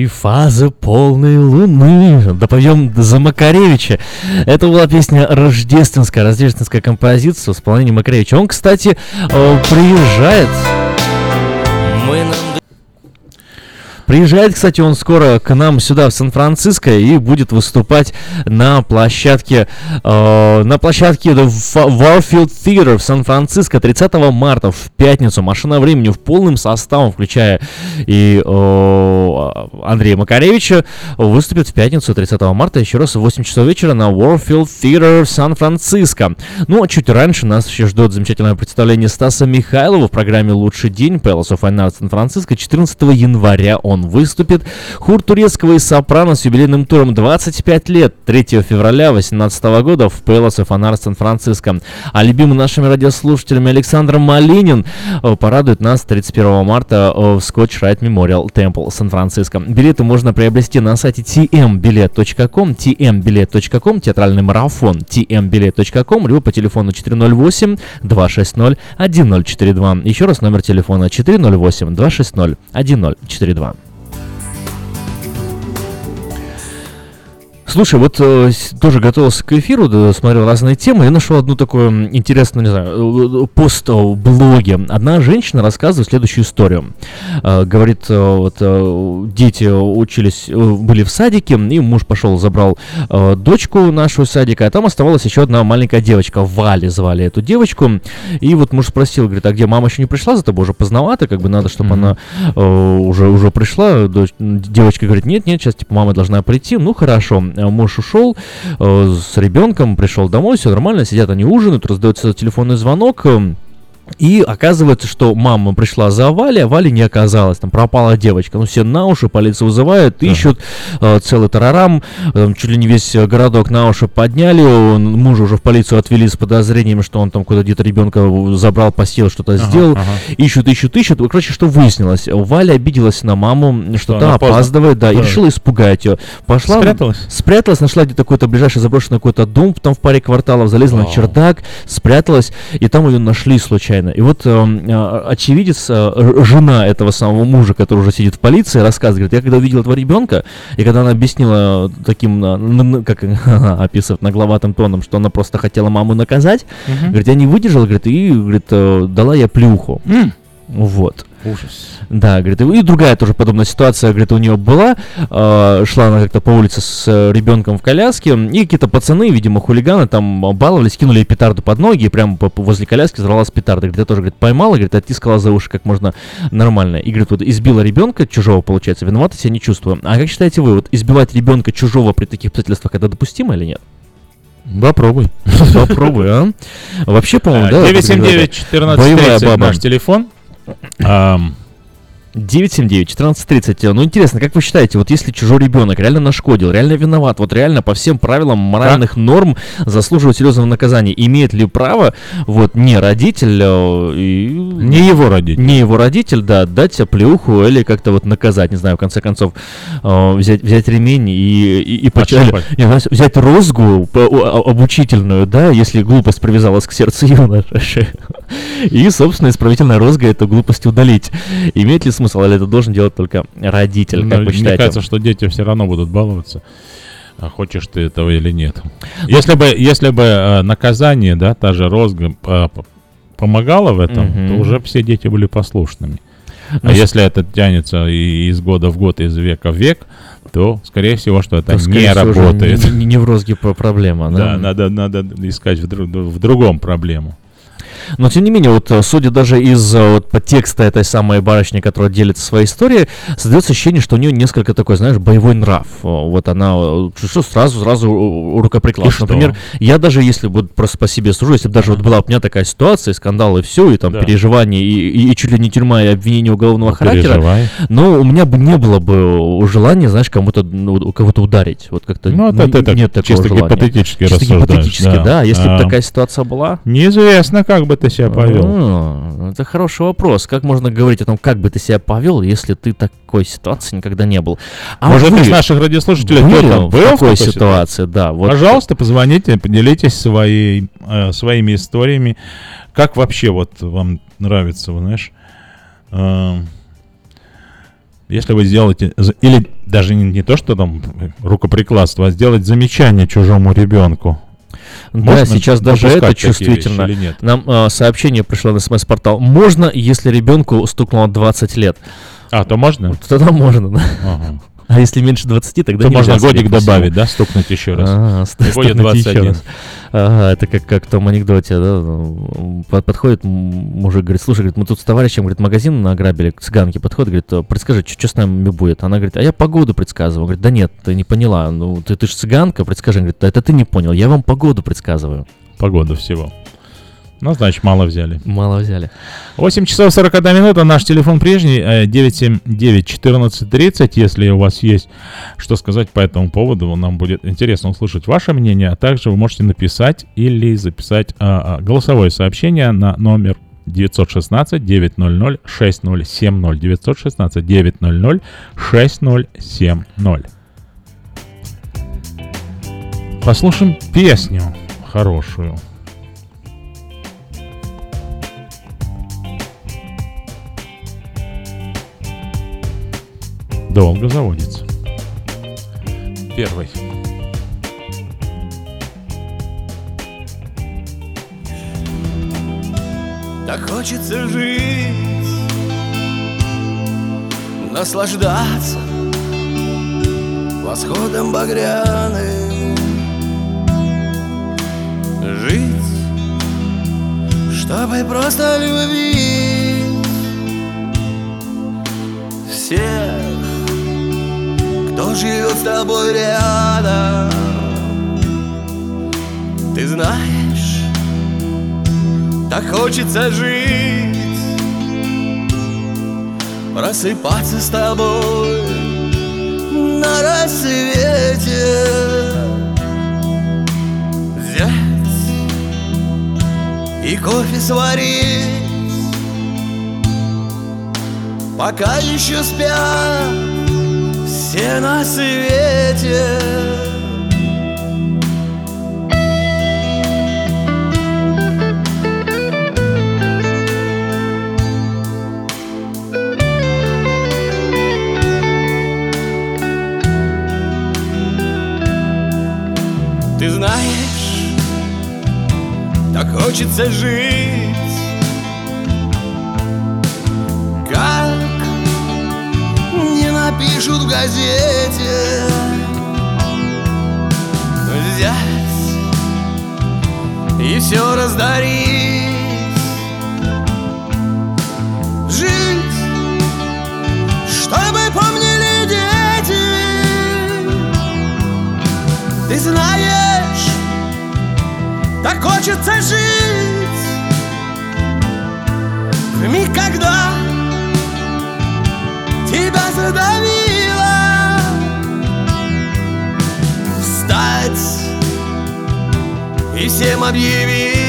И фазы полной луны. Допоем за Макаревича. Это была песня рождественская, рождественская композиция в исполнении Макаревича. Он, кстати, э, приезжает. Мы нам Приезжает, кстати, он скоро к нам сюда, в Сан-Франциско, и будет выступать на площадке, э, на площадке The Warfield Theater в Сан-Франциско 30 марта в пятницу. Машина времени в полным составом, включая и э, Андрея Макаревича, выступит в пятницу 30 марта, еще раз в 8 часов вечера на Warfield Theater в Сан-Франциско. Ну, а чуть раньше нас еще ждет замечательное представление Стаса Михайлова в программе «Лучший день» Palace of Fine Arts Сан-Франциско 14 января он выступит. Хур турецкого и сопрано с юбилейным туром 25 лет 3 февраля 2018 года в Fine Arts Сан-Франциско. А любимый нашими радиослушателями Александр Малинин э, порадует нас 31 марта э, в Scotch Rite Memorial Temple Сан-Франциско. Билеты можно приобрести на сайте tmbilet.com, tmbilet.com, театральный марафон tmbilet.com, либо по телефону 408 260 1042. Еще раз номер телефона 408 260 1042. Слушай, вот э, тоже готовился к эфиру, да, смотрел разные темы, и нашел одну такую интересную, не знаю, э, пост э, в блоге. Одна женщина рассказывает следующую историю. Э, Говорит, э, вот э, дети учились, э, были в садике, и муж пошел, забрал э, дочку нашу из садика, а там оставалась еще одна маленькая девочка, Валя звали эту девочку. И вот муж спросил, говорит, а где мама еще не пришла, за тобой уже поздновато, как бы надо, чтобы она э, уже, уже пришла. Дочь- девочка говорит, нет, нет, сейчас типа мама должна прийти. Ну хорошо, муж ушел э, с ребенком, пришел домой, все нормально, сидят они ужинают, раздается телефонный звонок. И оказывается, что мама пришла за Валей, а Вали не оказалось. Там пропала девочка. Ну, все на уши, полицию вызывают, ищут э, целый тарарам. Э, чуть ли не весь э, городок на уши подняли. Он, мужа уже в полицию отвели с подозрениями, что он там куда-то где-то ребенка забрал, постел, что-то Ага, сделал. ага. Ищут, ищут, ищут. Короче, что выяснилось? Валя обиделась на маму, что та опаздывает, да, и Да. решила испугать ее. Пошла, Спряталась? спряталась, нашла где-то какой-то ближайший заброшенный какой-то дом там в паре кварталов, залезла на Вау. чердак, спряталась, и там ее нашли случайно. И вот э, очевидец, э, жена этого самого мужа, который уже сидит в полиции, рассказывает, говорит, я когда увидела этого ребенка, и когда она объяснила таким, э, как (laughs) описывает нагловатым тоном, что она просто хотела маму наказать, Мгм. говорит, я не выдержала, говорит, и говорит, э, дала я плюху. Вот. Ужас. Да, говорит, и другая тоже подобная ситуация, говорит, у нее была. э, шла она как-то по улице с э, ребенком в коляске, и какие-то пацаны, видимо, хулиганы там баловались, кинули ей петарду под ноги, и прямо возле коляски взорвалась петарда. Говорит, я тоже, говорит, поймала, говорит, оттискала за уши как можно нормально. И, говорит, вот избила ребенка чужого, получается, виновата себя не чувствую. А как считаете вы, вот избивать ребенка чужого при таких обстоятельствах, это допустимо или нет? Попробуй. Попробуй, а? Вообще, по-моему, да? 979-1430 Боевая баба. наш телефон. Ам, 979-1430. Ну, интересно, как вы считаете, вот если чужой ребенок реально нашкодил, реально виноват, вот реально по всем правилам моральных норм заслуживает серьезного наказания, имеет ли право вот не родитель, э, и... Не его родитель. Не его родитель, да, дать плюху или как-то вот наказать, не знаю, в конце концов, э, взять, взять ремень и, и, и поч- Отшлепать. (laughs) не, взять розгу обучительную, да, если глупость привязалась к сердцу (laughs) юноши. И, собственно, исправительная розга эту глупость удалить. Имеет ли смысл, или это должен делать только родитель, как ну, вы Мне считаете? кажется, что дети все равно будут баловаться. А хочешь ты этого или нет. Если бы, если бы э, наказание, да, та же розга п- помогала в этом, Мгм. то уже все дети были послушными. Ну, А с- если это тянется и из года в год, из века в век, то, скорее всего, что это То, не работает. Не, не- в розге про- проблема, Да, да? надо, надо искать в, дру- в другом проблему. Но тем не менее, вот э, судя даже из э, вот подтекста этой самой барышни, которая делится своей историей, создается ощущение, что у нее несколько такой, знаешь, боевой нрав. О, Вот она э, что сразу, сразу что? Например, я даже если вот просто по себе сужу, если бы даже вот была у меня такая ситуация, скандал и все, и там Да. переживания, и, и- и чуть ли не тюрьма, и обвинение уголовного Ну, характера, переживай. но у меня бы не было бы желания, знаешь, кому-то, ну, у кого-то ударить. Вот как-то Ну, это- н- это нет такого чисто желания. гипотетически Чисто гипотетически, да. да. Если бы А, такая ситуация была, Неизвестно, как бы ты себя повел. а, это хороший вопрос. Как можно говорить о том, как бы ты себя повел, если ты такой ситуации никогда не был? А Может, вы из наших радиослушателей кто-то в был в такой такой ситуации? Да, вот. Пожалуйста, позвоните, поделитесь своей, э, своими историями. Как вообще вот вам нравится, вы знаешь, э, если вы сделаете, или даже не, не то, что там рукоприкладство, а сделать замечание чужому ребенку. Да, Можно сейчас даже это чувствительно. или нет? Нам а, сообщение пришло на смс-портал. Можно, если ребенку стукнуло 20 лет? А, то можно? Тогда можно, да. Ага. А если меньше 20, тогда То можно годик добавить, да, стукнуть еще раз. А, ст- будет стукнуть еще 21. раз. Ага, это как, как в том анекдоте, да, ну, под- подходит мужик, говорит, слушай, говорит, мы тут с товарищем, говорит, магазин награбили, цыганки подходят, говорит, «А, предскажи, что с нами будет? Она говорит, а я погоду предсказываю. Говорит, да нет, ты не поняла, ну, ты, ты же цыганка, предскажи. Говорит, это ты не понял, я вам погоду предсказываю. Погоду всего. Ну, значит, мало взяли. Мало взяли. 8 часов 41 минута. Наш телефон прежний. э, 979-1430. Если у вас есть что сказать по этому поводу, нам будет интересно услышать ваше мнение. А также вы можете написать или записать а, а, голосовое сообщение на номер 916 900 6070 916 900 6070 Послушаем песню хорошую. долго заводится. Первый. Так хочется жить, наслаждаться восходом багряным, жить, чтобы просто любить всех кто живет с тобой рядом. Ты знаешь, так хочется жить, просыпаться с тобой на рассвете, взять и кофе сварить, пока еще спят все на свете. Ты знаешь, так хочется жить, не напишут в газете. Взять и все раздарить, жить, чтобы помнили дети. Ты знаешь, так хочется жить В миг, когда тебя задавило Встать и всем объявить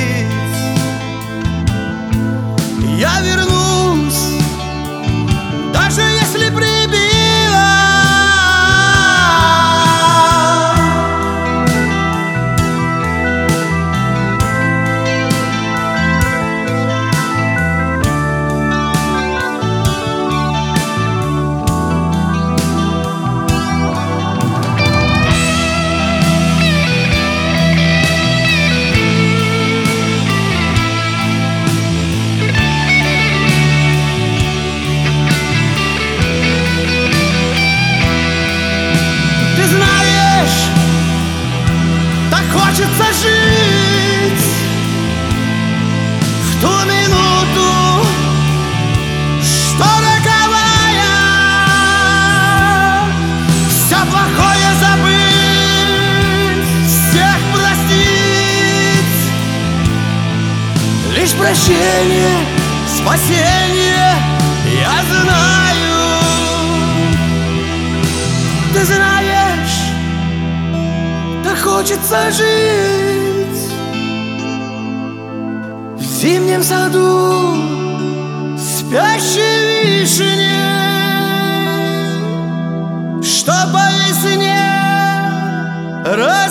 Прощение, спасение, я знаю. Ты знаешь, так хочется жить В зимнем саду спящей вишне Что по весне расцвести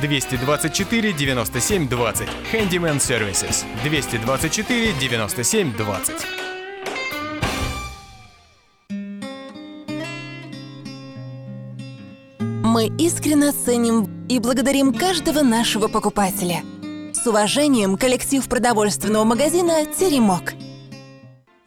224 97 20. Handyman Services. 224 97 20. Мы искренне ценим и благодарим каждого нашего покупателя. С уважением, коллектив продовольственного магазина «Теремок».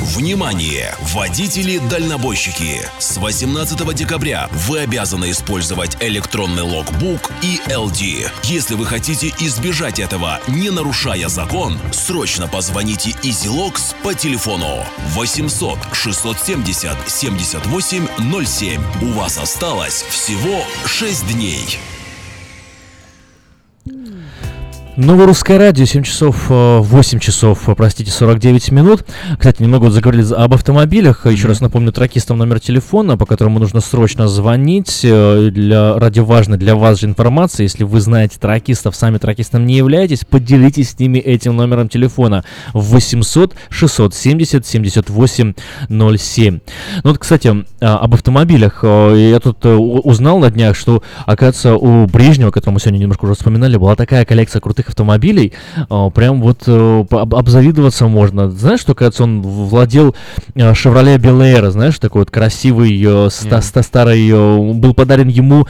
Внимание! Водители-дальнобойщики! С 18 декабря вы обязаны использовать электронный логбук и LD. Если вы хотите избежать этого, не нарушая закон, срочно позвоните EasyLogs по телефону 800 670 78 07. У вас осталось всего 6 дней. Новое русское радио, 7 часов, 8 часов, простите, 49 минут. Кстати, немного вот заговорили об автомобилях. Еще раз напомню тракистам номер телефона, по которому нужно срочно звонить. э, Для, ради важной для вас же информации, если вы знаете тракистов, сами тракистом не являетесь, поделитесь с ними этим номером телефона. 800 670 78 07. Ну вот, кстати, а, об автомобилях. Э, Я тут э, узнал на днях, что, оказывается, у Брежнева, которого мы сегодня немножко уже вспоминали, была такая коллекция крутых автомобилей. э, Прям вот э, обзавидоваться можно. Знаешь, что, кажется, он в- владел э, Chevrolet Bel Air, знаешь, такой вот красивый, э, ста- ста- старый, был подарен ему,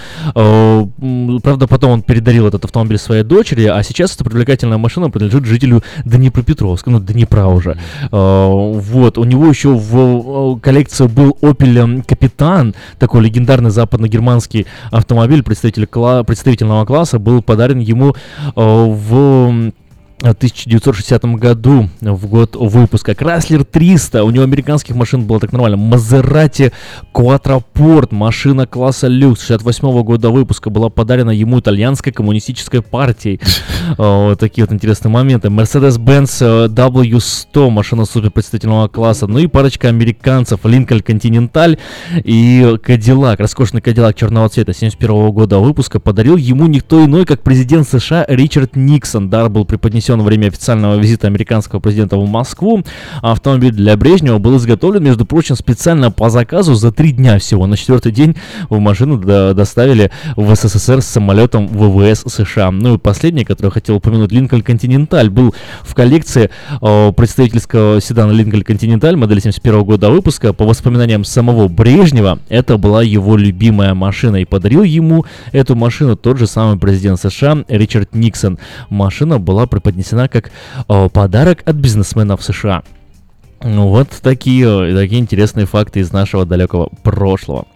правда, потом он передарил этот автомобиль своей дочери, а сейчас эта привлекательная машина принадлежит жителю Днепропетровска, ну, Днепра уже. Вот, у него еще в коллекции был Opel Капитан, такой легендарный западно-германский автомобиль, представитель кла- представительного класса, был подарен ему э, в 1960 году, в год выпуска. Chrysler 300, у него американских машин было так нормально. Maserati Quattroporte, машина класса люкс, 68 года выпуска, была подарена ему итальянской коммунистической партией. (laughs) Э, Вот такие вот интересные моменты. Mercedes-Benz э, W100, машина супер представительного класса. Ну и парочка американцев, Lincoln Continental и Cadillac, роскошный Cadillac черного цвета 71 года выпуска, подарил ему никто иной, как президент США Ричард Никсон. Дар был преподнесен во время официального визита американского президента в Москву. Автомобиль для Брежнева был изготовлен, между прочим, специально по заказу за три дня всего. На четвертый день в машину до- доставили в СССР с самолетом ВВС США. Ну и последний, который хотел упомянуть, Lincoln Continental, был в коллекции э, представительского седана Lincoln Continental модели 71 года выпуска. По воспоминаниям самого Брежнева, это была его любимая машина. И подарил ему эту машину тот же самый президент США Ричард Никсон. Машина была преподнесена как э, подарок от бизнесменов США. Ну вот такие, такие интересные факты из нашего далекого прошлого.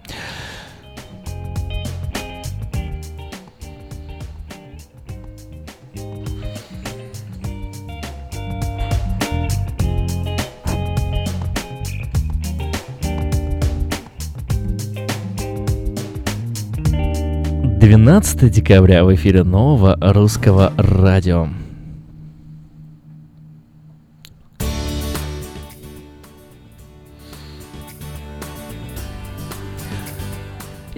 Двенадцатое декабря в эфире нового русского радио.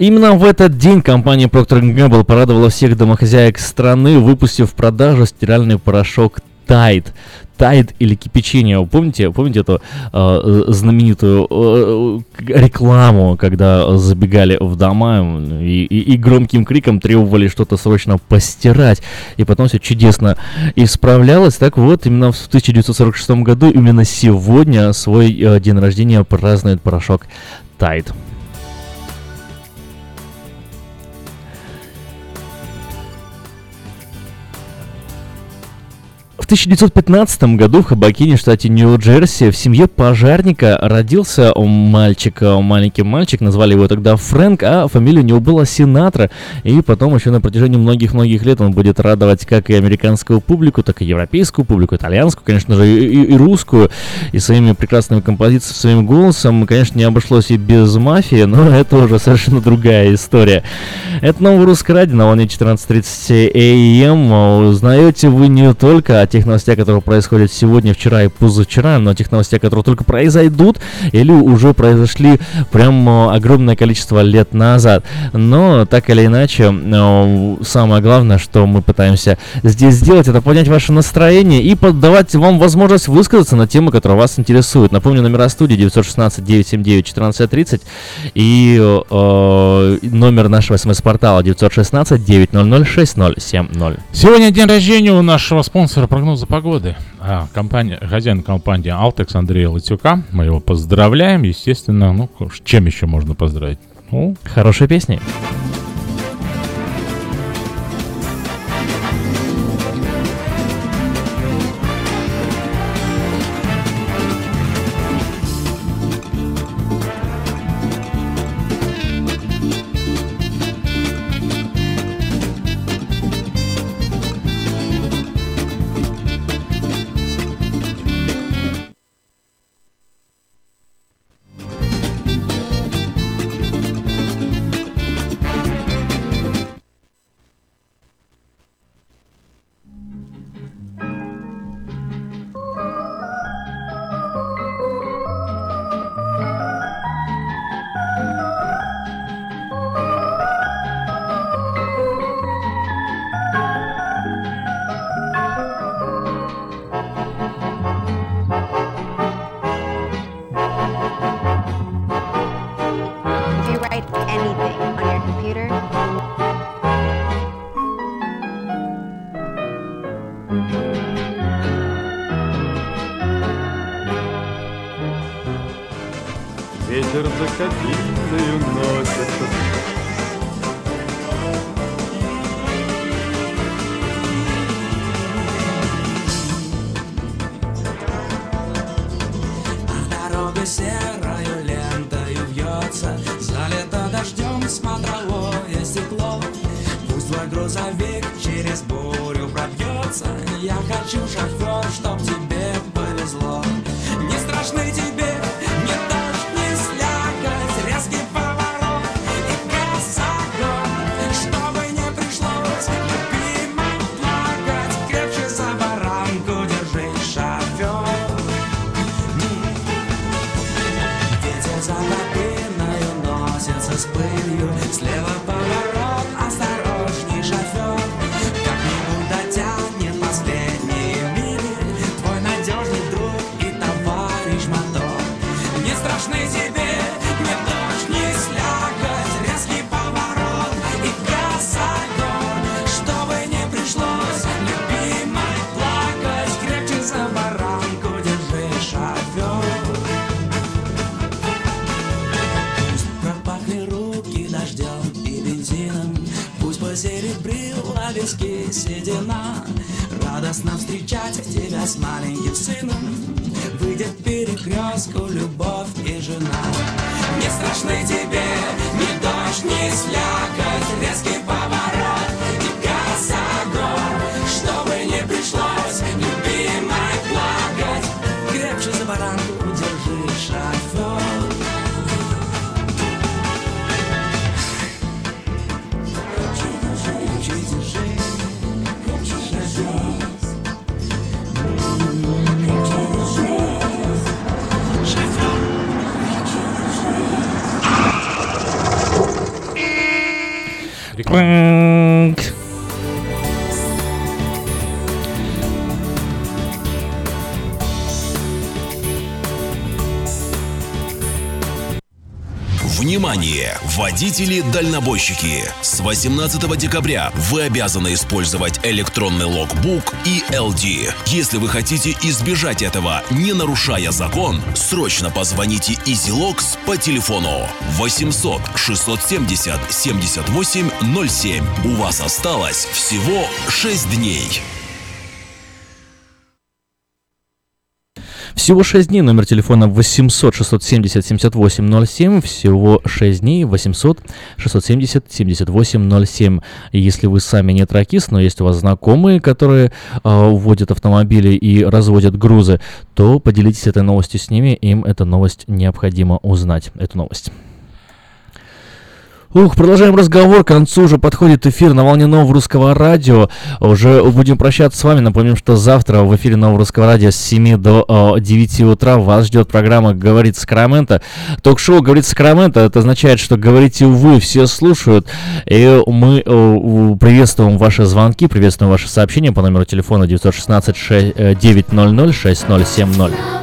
Именно в этот день компания Procter Gamble порадовала всех домохозяек страны, выпустив в продажу стиральный порошок Tide. Тайд или кипячение. Вы Помните, помните эту э, знаменитую э, рекламу, когда забегали в дома и, и- и громким криком требовали что-то срочно постирать, и потом все чудесно исправлялось. Так вот, именно в 1946 году, именно сегодня свой э, день рождения празднует порошок Тайд. В 1915 году в Хабакине, штате Нью-Джерси, в семье пожарника родился мальчик, маленький мальчик, назвали его тогда Фрэнк, а фамилия у него была Синатра, и потом еще на протяжении многих-многих лет он будет радовать как и американскую публику, так и европейскую публику, итальянскую, конечно же, и, и- и русскую, и своими прекрасными композициями, своим голосом, конечно, не обошлось и без мафии, но (laughs) это уже совершенно другая история. Это новое русское радио на волне 14.30 АМ. Узнаете вы не только о тех новостях, которые происходят сегодня, вчера и позавчера, но тех новостях, которые только произойдут или уже произошли прям э, огромное количество лет назад. Но так или иначе, э, самое главное, что мы пытаемся здесь сделать, это поднять ваше настроение и подавать вам возможность высказаться на темы, которые вас интересуют. Напомню, номера студии 916-979-1430 и э, номер нашего смс-портала 916-900-6070. Сегодня день рождения у нашего спонсора прогноза погоды. А, компания, хозяин компании Altex Андрея Латюка. Мы его поздравляем, естественно. Ну, чем еще можно поздравить? Ну, Хорошие песни. Brrr. Водители-дальнобойщики! С 18 декабря вы обязаны использовать электронный логбук и LD. Если вы хотите избежать этого, не нарушая закон, срочно позвоните EasyLogs по телефону 800 670 78 07. У вас осталось всего 6 дней. Всего 6 дней, номер телефона 800 670 78 07, всего 6 дней, 800 670 78 07. И если вы сами не тракист, но есть у вас знакомые, которые э, водят автомобили и разводят грузы, то поделитесь этой новостью с ними, им эта новость необходимо узнать, эту новость. Ух, продолжаем разговор. К концу уже подходит эфир на волне нового русского радио. Уже будем прощаться с вами. Напомним, что завтра в эфире нового русского радио с 7 до э, 9 утра вас ждет программа «Говорит Сакраменто». Ток-шоу «Говорит Сакраменто» это означает, что говорите вы, все слушают. И мы приветствуем ваши звонки, приветствуем ваши сообщения по номеру телефона 916 900 6070.